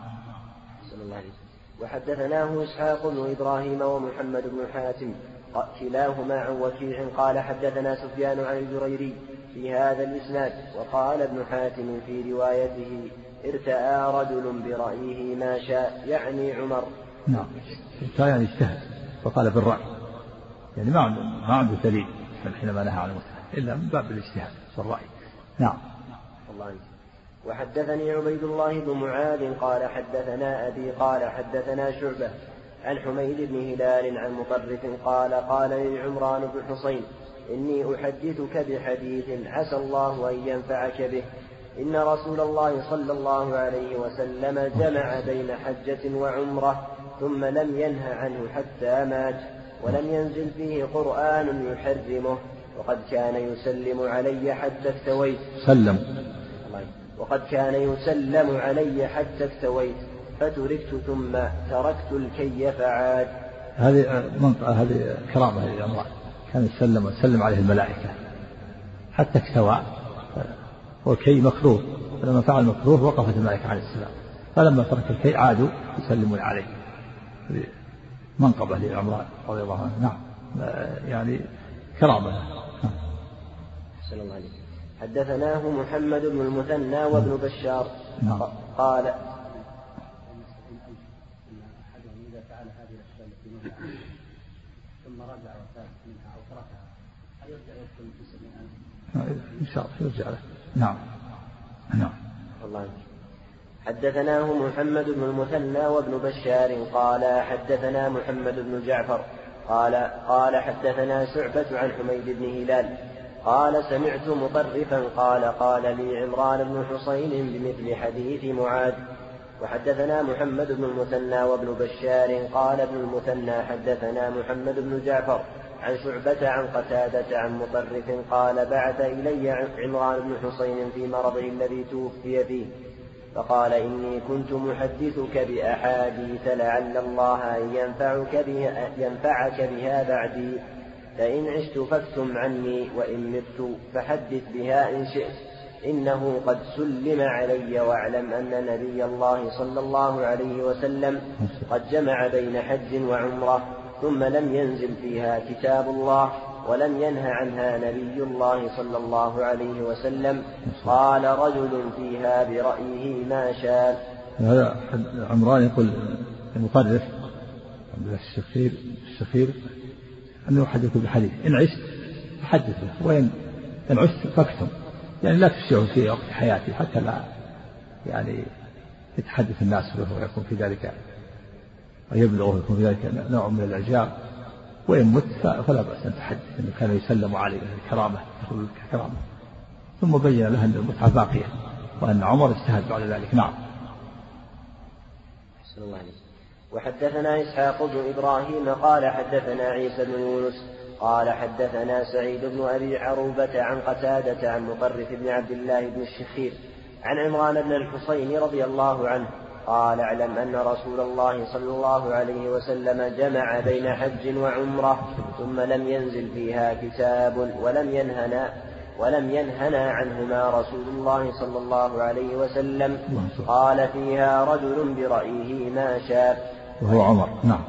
وحدثناه إسحاق بن إبراهيم ومحمد بن حاتم. كلاهما عن وكيع قال حدثنا سفيان عن الجريري في هذا الإسناد وقال ابن حاتم في روايته ارتأى رجل برأيه ما شاء يعني عمر. نعم. ارتأى يعني اجتهد وقال بالرأي يعني ما عنده ما عنده دليل حينما نهى عن المتعة إلا من باب الاجتهاد والرأي نعم. الله وحدثني عبيد الله بن معاذ قال حدثنا أبي قال حدثنا شعبة عن حميد بن هلال عن مطرف قال قال لي عمران بن حصين إني أحدثك بحديث عسى الله أن ينفعك به. إن رسول الله صلى الله عليه وسلم جمع بين حجة وعمرة ثم لم ينه عنه حتى مات ولم ينزل فيه قرآن يحرمه. وقد كان يسلم علي حتى اكتويت سلم. وقد كان يسلم علي حتى اكتويت فتركت ثم تركت الكي فعاد هذه منطقة هذه كرامة للأمراء كان يسلم وسلم عليه الملائكة. حتى اكتوى والكي مكروه. فلما فعل مكروه وقفت الملائكة عليه السلام. فلما ترك الكي عادوا يسلمون عليه. منقبة لعمران رضي الله عنه. نعم. يعني كرامة. الله عليك حدثناه محمد بن المثنى وابن بشار. نعم. قال ثم رجع منها أو تركها. هل يرجع يدخل في سبيل إن شاء الله يرجع له. نعم. نعم. الله حدثناه محمد بن المثنى وابن بشار قال حدثنا محمد بن جعفر قال قال حدثنا شعبة عن حميد بن هلال قال سمعت مطرفا قال قال لي عمران بن حصين بمثل حديث معاذ وحدثنا محمد بن المثنى وابن بشار قال ابن المثنى حدثنا محمد بن جعفر عن شعبة عن قتادة عن مطرف قال بعث إلي عمران بن حصين في مرضه الذي توفي فيه. فقال إني كنت محدثك بأحاديث لعل الله أن ينفعك بها, ينفعك بها بعدي. فإن عشت فاكتم عني وإن مت فحدث بها إن شئت. إنه قد سلم علي واعلم أن نبي الله صلى الله عليه وسلم قد جمع بين حج وعمرة ثم لم ينزل فيها كتاب الله ولم ينه عنها نبي الله صلى الله عليه وسلم. قال رجل فيها برأيه ما شاء. هذا عمران يقول المطرف عبد الشخير الشخير أنه يحدث بحديث إن عشت فحدث به وإن إن عشت فاكتم. يعني لا تشيعه في وقت حياتي حتى لا يعني يتحدث الناس به ويكون في ذلك ويبلغ ويكون في ذلك نوع من الإعجاب. وإن مت فلا بأس أن تحدث أنه كان يسلم عليه الكرامة يقول كرامة. ثم بين له أن المتعة باقية وأن عمر اجتهد بعد ذلك. نعم. الله عليك. وحدثنا إسحاق بن إبراهيم قال حدثنا عيسى بن يونس قال حدثنا سعيد بن أبي عروبة عن قتادة عن مطرف بن عبد الله بن الشخير عن عمران بن الحصين رضي الله عنه قال اعلم أن رسول الله صلى الله عليه وسلم جمع بين حج وعمرة ثم لم ينزل فيها كتاب ولم ينهنا ولم ينهنا عنهما رسول الله صلى الله عليه وسلم. قال فيها رجل برأيه ما شاء. وهو عمر. نعم.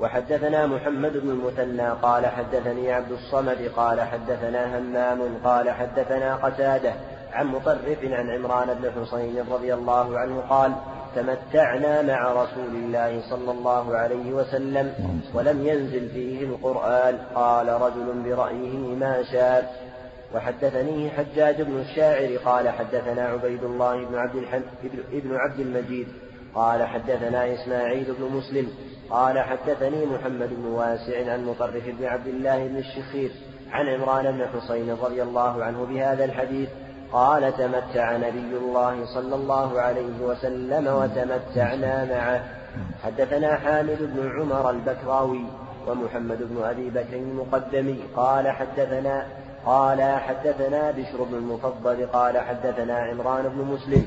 وحدثنا محمد بن المثنى قال حدثني عبد الصمد قال حدثنا همام قال حدثنا قتادة عن مطرف عن عمران بن حصين رضي الله عنه قال تمتعنا مع رسول الله صلى الله عليه وسلم ولم ينزل فيه القرآن. قال رجل برأيه ما شاء. وحدثني حجاج بن الشاعر قال حدثنا عبيد الله بن عبد الحم... ابن عبد المجيد قال حدثنا إسماعيل بن مسلم قال حدثني محمد بن واسع عن مطرف بن عبد الله بن الشخير عن عمران بن حصين رضي الله عنه بهذا الحديث قال تمتع نبي الله صلى الله عليه وسلم وتمتعنا معه. حدثنا حامد بن عمر البكراوي ومحمد بن أبي بكر المقدمي قال حدثنا قال حدثنا بشر بن المفضل قال حدثنا عمران بن مسلم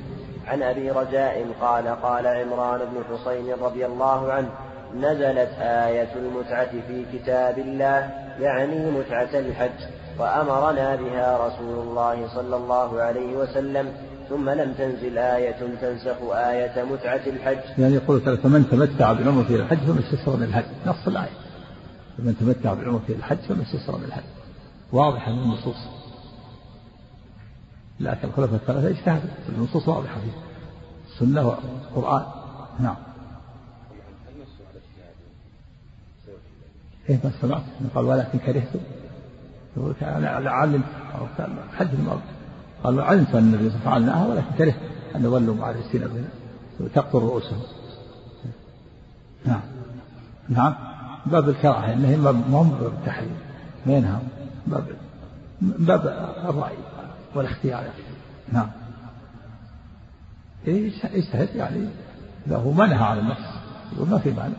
عن أبي رجاء قال قال عمران بن حصين رضي الله عنه نزلت آية المتعة في كتاب الله يعني متعة الحج وأمرنا بها رسول الله صلى الله عليه وسلم. ثم لم تنزل آية تنسخ آية متعة الحج. يعني يقول فمن تمتع بالعمرة إلى الحج فما استيسر من الحج. نص الآية. فمن تمتع بالعمرة إلى الحج فما استيسر من الحج. واضحة من النصوص. لكن الخلفاء الثلاثة اجتهدوا النصوص واضحة فيه السنة والقرآن نعم. إيه ما سمعت؟ قال ولكن كرهت. يقول علمت حدث المرض قال علمت أن النبي فعلناها ولكن كرهت. أن ولوا معرسين تقطر رؤوسهم. نعم. نعم. باب الكراهة إنه ما هم باب التحريم. ما ينهى باب باب الرأي والاختيار. نعم. اجتهد يعني. له ما نهى عن النص يقول ما في معنى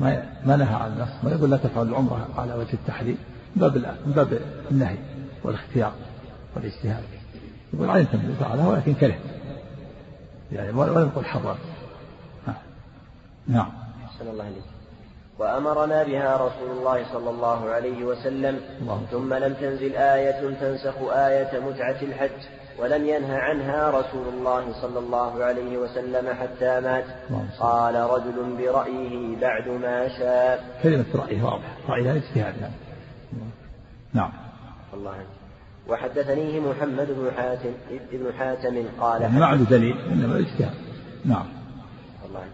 ما ما نهى عن النص ما يقول لا تفعل العمرة على وجه التحريم من باب من باب النهي والاختيار والاجتهاد. يقول علمت من فعلها ولكن كره. يعني ولم يقل حرام نعم. أحسن الله عليك وأمرنا بها رسول الله صلى الله عليه وسلم الله. ثم لم تنزل آية تنسخ آية متعة الحج. ولم ينه عنها رسول الله صلى الله عليه وسلم حتى مات. قال رجل برأيه بعد ما شاء. كلمة رأيه واضحة. رأيه اجتهاد يعني نعم. الله وحدثنيه محمد بن حاتم ابن حاتم قال يعني ما عنده دليل إنما اجتهاد نعم. الله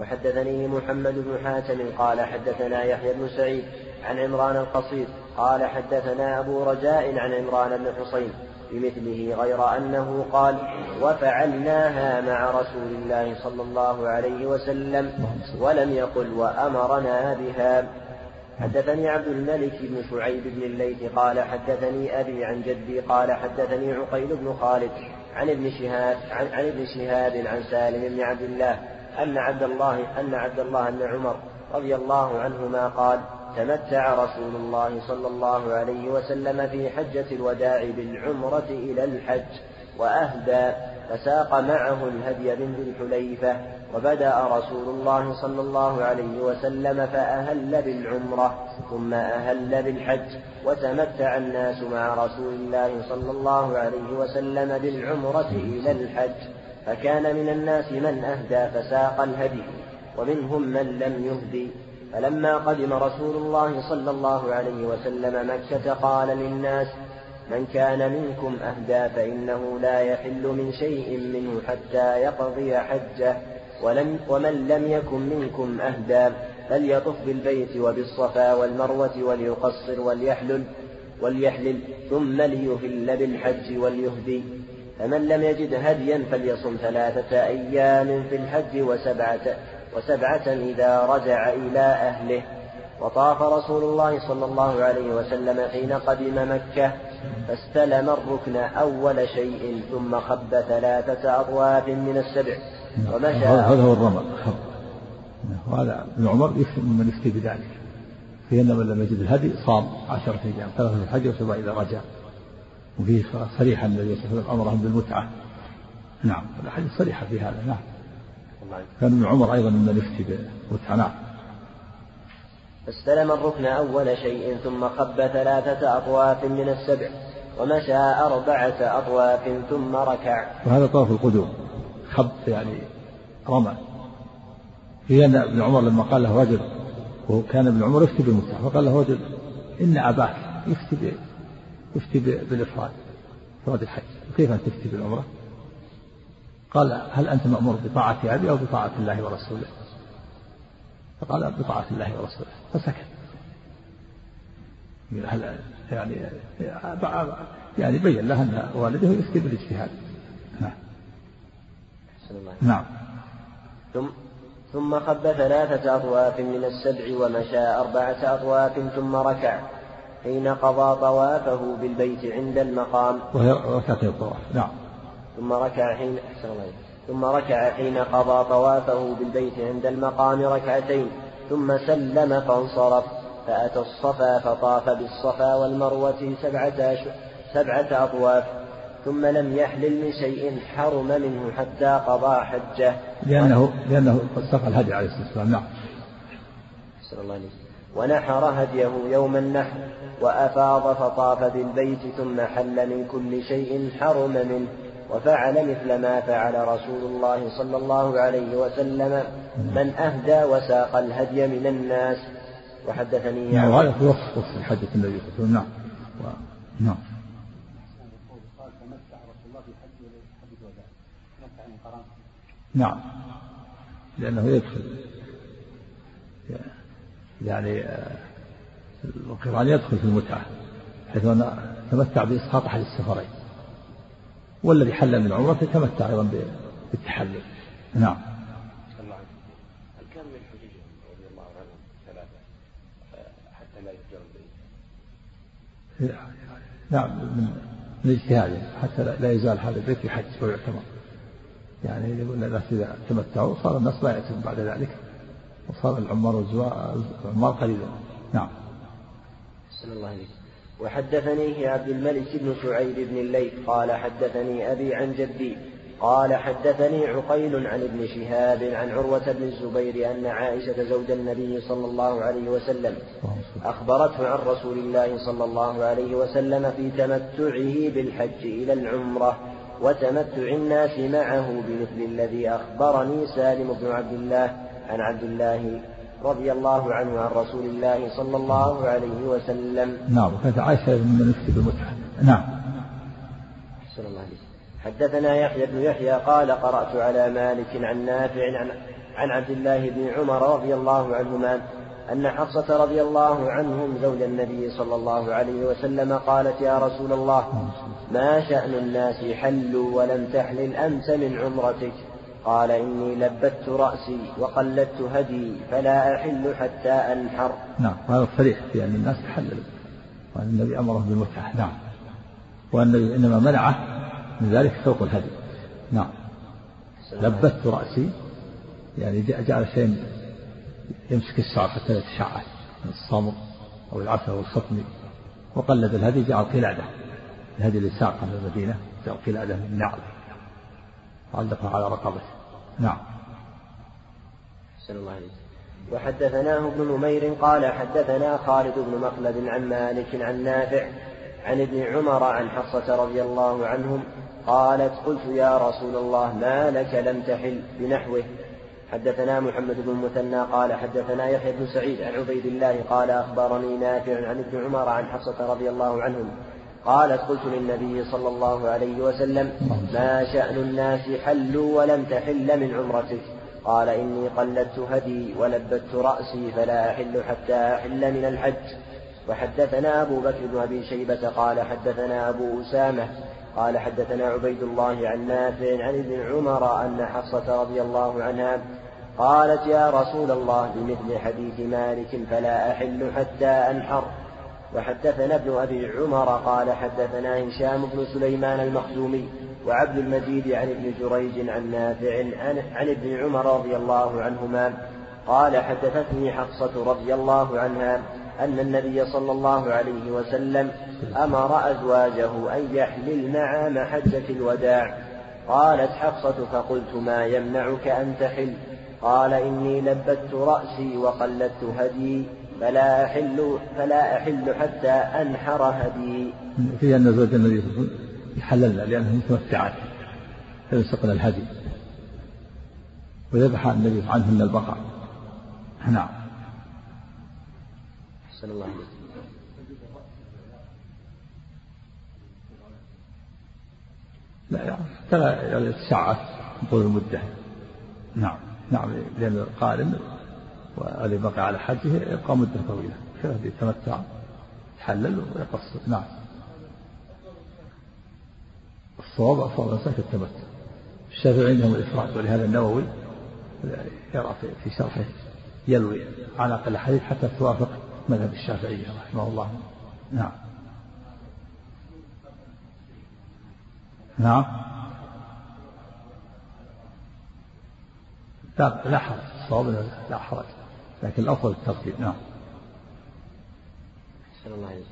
وحدثني محمد بن حاتم قال حدثنا يحيى بن سعيد عن عمران القصير قال حدثنا أبو رجاء عن عمران بن حصين بمثله غير أنه قال وفعلناها مع رسول الله صلى الله عليه وسلم ولم يقل وأمرنا بها. حدثني عبد الملك بن شعيب بن الليث قال حدثني أبي عن جدي قال حدثني عقيل بن خالد عن ابن شهاب عن, عن ابن شهاب عن سالم بن عبد الله أن عبد الله أن عبد الله بن عمر رضي الله عنهما قال تمتع رسول الله صلى الله عليه وسلم في حجة الوداع بالعمرة إلى الحج وأهدى فساق معه الهدي من ذي الحليفة وبدأ رسول الله صلى الله عليه وسلم فأهل بالعمرة ثم أهل بالحج وتمتع الناس مع رسول الله صلى الله عليه وسلم بالعمرة إلى الحج فكان من الناس من أهدى فساق الهدي ومنهم من لم يهدي. فلما قدم رسول الله صلى الله عليه وسلم مكة قال للناس من كان منكم أهدى فإنه لا يحل من شيء منه حتى يقضي حجه ولم ومن لم يكن منكم أهدى فليطف بالبيت وبالصفا والمروة وليقصر وليحلل وليحلل ثم ليهل بالحج وليهدي. فمن لم يجد هديا فليصم ثلاثة أيام في الحج وسبعة وسبعة إذا رجع إلى أهله. وطاف رسول الله صلى الله عليه وسلم حين قدم مكة فاستلم الركن أول شيء ثم خب ثلاثة أطواف من السبع ومشى. هذا هو الرمل وهذا ابن عمر يفتي من يفتي بذلك في أن من لم يجد الهدي صام عشرة أيام ثلاثة في الحج وسبعة إذا رجع. وفيه صريحا النبي صلى الله عليه وسلم أمرهم بالمتعة. نعم الأحاديث صريحة في هذا نعم. كان ابن عمر أيضا ممن يفتي بالمتعة نعم فاستلم الركن أول شيء ثم خب ثلاثة أطواف من السبع ومشى أربعة أطواف ثم ركع. وهذا طواف القدوم. خب يعني رمى. في أن ابن عمر لما قال له رجل وكان ابن عمر يفتي بالمتعة فقال له رجل إن أباك يفتي يفتي بالإفراد إفراد الحج. كيف أن تفتي بالعمرة؟ قال هل أنت مأمور بطاعة أبي أو بطاعة الله ورسوله؟ فقال بطاعة الله ورسوله. فسكت. هل يعني يعني بين له أن والده يفتي بالاجتهاد نعم. نعم. ثم ثم خب ثلاثة أطواف من السبع ومشى أربعة أطواف ثم ركع حين قضى طوافه بالبيت عند المقام. وهي ركعتي الطواف. نعم. ثم ركع حين أحسن الله ثم ركع حين قضى طوافه بالبيت عند المقام ركعتين ثم سلم فانصرف فأتى الصفا فطاف بالصفا والمروة سبعة سبعة أطواف ثم لم يحلل من شيء حرم منه حتى قضى حجة. لأنه لأنه قد سقى الهدي عليه الصلاة والسلام. نعم. الله عليه ونحر هديه يوم النحر وأفاض فطاف بالبيت ثم حل من كل شيء حرم منه. وفعل مثل ما فعل رسول الله صلى الله عليه وسلم. من أهدى وساق الهدي من الناس. وحدثني نعم وهذا في وصف وصف الحجة النبي صلى الله عليه وسلم. نعم. نعم. نعم. لأنه يدخل. يعني آه، القرآن يدخل في المتعة حيث أن تمتع بإسقاط أحد السفرين. والذي حل من عمرة يتمتع أيضا بالتحلل. نعم. هل كان من حجيج رضي الله عنهم ثلاثة حتى لا يفجر البيت؟ نعم من اجتهاده حتى لا يزال هذا البيت في حج ويعتمر. يعني يقول الناس إذا تمتعوا صار الناس لا يأتون بعد ذلك وصار العمار والعمار قليلا. نعم. الله عليك وحدثنيه عبد الملك بن شعيب بن الليث قال حدثني أبي عن جدي قال حدثني عقيل عن ابن شهاب عن عروة بن الزبير أن عائشة زوج النبي صلى الله عليه وسلم أخبرته عن رسول الله صلى الله عليه وسلم في تمتعه بالحج إلى العمرة وتمتع الناس معه بمثل الذي أخبرني سالم بن عبد الله عن عبد الله رضي الله عنه عن رسول الله صلى الله عليه وسلم. نعم وكانت عائشة من يفتي بالمتعة نعم. الله حدثنا يحيى بن يحيى قال قرأت على مالك عن نافع عن, عن عبد الله بن عمر رضي الله عنهما أن حفصة رضي الله عنهم زوج النبي صلى الله عليه وسلم قالت يا رسول الله ما شأن الناس حلوا ولم تحلل أنت من عمرتك؟ قال إني لبت رأسي وقلدت هدي فلا أحل حتى أنحر. نعم هذا صريح في أن الناس تحللوا وأن النبي أمره بالمتعة نعم. وأن إنما منعه من ذلك سوق الهدي. نعم. لبت رأسي يعني جعل شيء يمسك الشعر حتى يتشعث من الصمر أو العسل أو الخطم وقلد الهدي جعل قلادة. الهدي اللي ساق من المدينة جعل قلادة من نعل علقها على رقبته نعم. الله عليك وحدثناه ابن نمير قال حدثنا خالد بن مخلد عن مالك عن نافع عن ابن عمر عن حفصة رضي الله عنهم قالت قلت يا رسول الله ما لك لم تحل بنحوه. حدثنا محمد بن المثنى قال حدثنا يحيى بن سعيد عن عبيد الله قال أخبرني نافع عن ابن عمر عن حفصة رضي الله عنهم قالت قلت للنبي صلى الله عليه وسلم ما شأن الناس حلوا ولم تحل من عمرتك. قال إني قلدت هدي ولبت رأسي فلا أحل حتى أحل من الحج. وحدثنا أبو بكر بن أبي شيبة قال حدثنا أبو أسامة. قال حدثنا عبيد الله عن نافع عن ابن عمر أن حفصة رضي الله عنها قالت يا رسول الله بمثل حديث مالك فلا أحل حتى أنحر. وحدثنا ابن أبي عمر قال حدثنا هشام بن سليمان المخزومي وعبد المجيد عن ابن جريج عن نافع عن, ابن عمر رضي الله عنهما قال حدثتني حفصة رضي الله عنها أن النبي صلى الله عليه وسلم أمر أزواجه أن يحللن عام حجة الوداع. قالت حفصة فقلت ما يمنعك أن تحل؟ قال إني لبت رأسي وقلدت هدي. فلا أحل فلا أحل حتى أنحر هدي. في أن زوج النبي صلى الله عليه وسلم يحللن لأنه متمتعات فيسقن الهدي. ويذبح النبي عنهن البقر. نعم. أحسن الله عليك لا يعني فلا يتسعف طول المدة. نعم. نعم لأن القارن والذي بقى على حجه يبقى مدة طويلة. كيف يتمتع يتحلل ويقصر نعم. الصواب أصواب الإنسان التمتع. الشافعي عندهم الإفراد ولهذا النووي يرى في شرحه يلوي عناق الحديث حتى توافق مذهب الشافعية رحمه الله. نعم. نعم. لا حرج. الصواب لا حرج. لكن الأفضل الترتيب نعم. أحسن الله عليك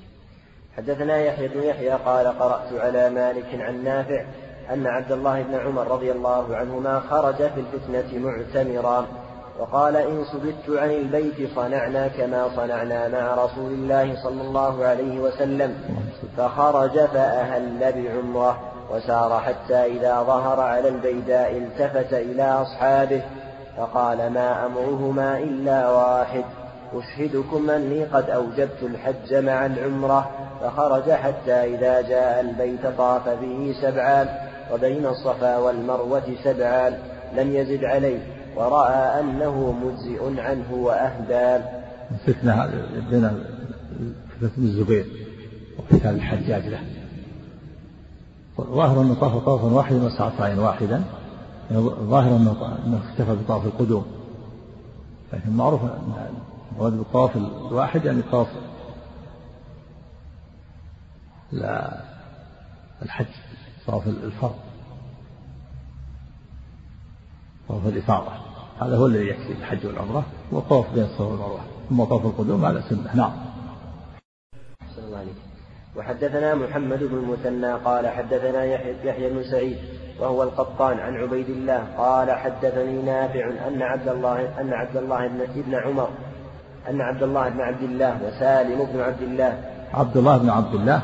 حدثنا يحيى بن يحيى قال قرأت على مالك عن نافع أن عبد الله بن عمر رضي الله عنهما خرج في الفتنة معتمرا وقال إن سبت عن البيت صنعنا كما صنعنا مع رسول الله صلى الله عليه وسلم. فخرج فأهل بعمرة وسار حتى إذا ظهر على البيداء التفت إلى أصحابه فقال ما أمرهما إلا واحد أشهدكم أني قد أوجبت الحج مع العمرة فخرج حتى إذا جاء البيت طاف به سبعان وبين الصفا والمروة سبعان لم يزد عليه ورأى أنه مجزئ عنه وأهدى. فتنة بين فتنة الزبير وقتال الحجاج له. ظاهر أنه طاف طوفا واحدا وسعى سعيا واحدا. ظاهر أنه اكتفى بطواف القدوم. لكن معروف المراد بالطواف الواحد يعني طواف لا الحج طواف الفرض طواف الإفاضة. هذا هو الذي يكفي الحج والعمرة والطواف بين الصفا والمروة. ثم طواف القدوم على سنة. نعم. وحدثنا محمد بن المثنى قال حدثنا يحيى بن سعيد وهو القطان عن عبيد الله قال حدثني نافع أن عبد الله أن عبد الله بن عمر أن عبد الله بن عبد الله وسالم بن عبد الله. عبد الله بن عبد الله؟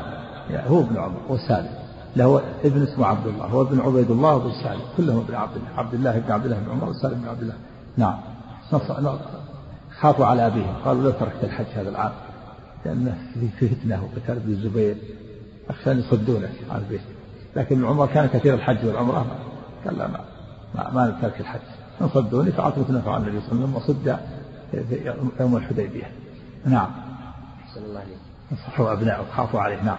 هو ابن عمر وسالم له ابن اسمه عبد الله هو ابن عبيد الله وابن سالم كلهم ابن عبد الله عبد الله بن عبد الله بن عمر وسالم بن عبد الله. نعم. خافوا على أبيهم قالوا لو تركت الحج هذا العام. لأنه في فتنة وقتال ابن الزبير. أخشى أن يصدونك عن البيت. لكن العمرة كان كثير الحج والعمرة. قال لا ما ما, ما ترك الحج. من صدوني فعلت مثل ما فعل النبي صلى الله عليه وسلم وصد يوم الحديبية. نعم. صلى الله عليه نصحوا أبنائه خافوا عليه نعم.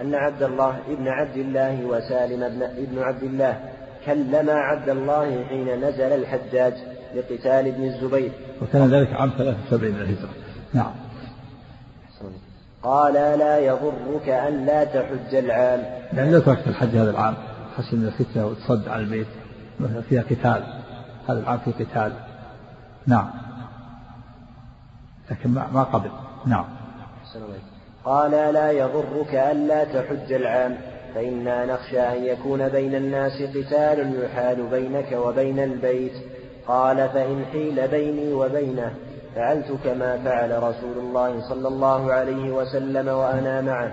أن عبد الله ابن عبد الله وسالم ابن, ابن عبد الله كلم عبد الله حين نزل الحجاج لقتال ابن الزبير. وكان ذلك عام 73 من الهجرة. نعم. قال لا يضرك أن لا تحج العام. يعني لو تركت الحج هذا العام خشي من الفتنة وتصد على البيت فيها قتال. هذا العام فيه قتال. نعم. لكن ما ما قبل. نعم. قال لا يضرك ألا تحج العام. فإنا نخشى أن يكون بين الناس قتال يحال بينك وبين البيت. قال فإن حيل بيني وبينه فعلت كما فعل رسول الله صلى الله عليه وسلم وأنا معه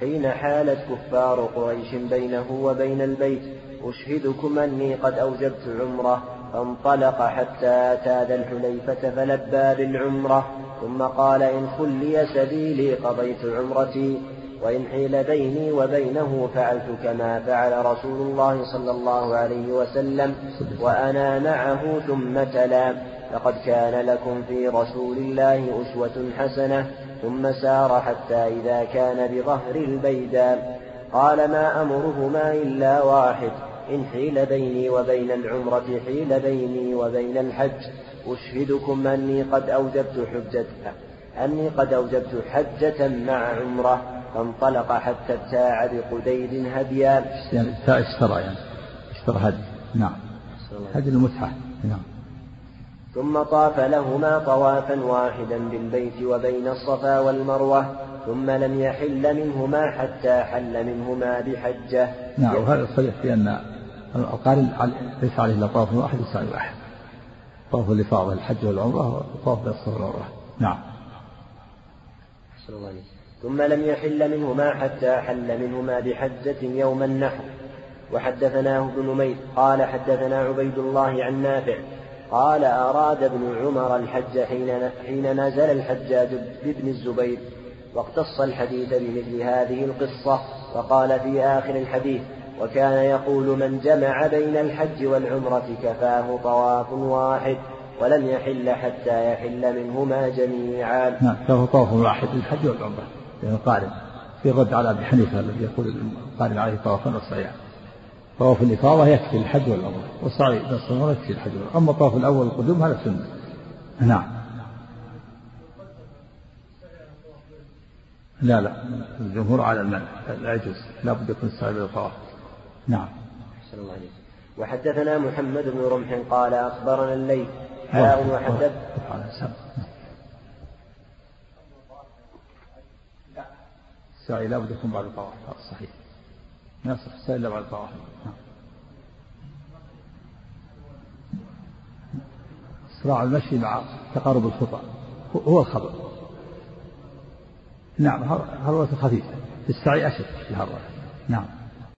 حين حالت كفار قريش بينه وبين البيت. أشهدكم أني قد أوجبت عمرة فانطلق حتى أتى ذا الحليفة فلبى بالعمرة ثم قال إن خلي سبيلي قضيت عمرتي. وإن حيل بيني وبينه فعلت كما فعل رسول الله صلى الله عليه وسلم وأنا معه ثم تلا. لقد كان لكم في رسول الله أسوة حسنة ثم سار حتى إذا كان بظهر البيداء. قال ما أمرهما إلا واحد إن حيل بيني وبين العمرة حيل بيني وبين الحج. أشهدكم أني قد أوجبت حجة أني قد أوجبت حجة مع عمرة. فانطلق حتى ابتاع بقديد هديا. يعني اشترى يعني. اشترى هدي. نعم. هدي المتعة نعم. ثم طاف لهما طوافا واحدا بالبيت وبين الصفا والمروة ثم لم يحل منهما حتى حل منهما بحجة. نعم. وهذا صريح في أن القارن ليس عليه إلا طواف واحد وسعي واحد. طواف الإفاضة الحج والعمرة وطواف بين الصفا والمروة. نعم. الله عليه ثم لم يحل منهما حتى حل منهما بحجة يوم النحر. وحدثناه ابن نمير قال حدثنا عبيد الله عن نافع قال أراد ابن عمر الحج حين حين نزل الحجاج بابن الزبير واقتص الحديث بمثل هذه القصة وقال في آخر الحديث وكان يقول من جمع بين الحج والعمرة كفاه طواف واحد ولم يحل حتى يحل منهما جميعا. نعم كفاه طواف واحد للحج والعمرة. يعني قارن في رد على أبي حنيفة الذي يقول القارن عليه طوافا وصيام طواف الإفاضة يكفي الحج والعمرة والسعي إلى الصلاة يكفي الحج والعمرة. أما الطواف الأول القدوم هذا سنة. نعم. لا لا. الجمهور على المنع. لا يجوز. لا بد يكون السعي بالطواف نعم. أحسن الله عليك وحدثنا محمد بن رمح قال أخبرنا الليل حاء وحدث السعي لا بد يكون بعد الطواف. صحيح. ما يصح السعي إلا بعد الطواف. نعم. صراع المشي مع تقارب الخطى هو الخبر نعم هرولة خفيفة. في السعي أشد في الهرولة نعم.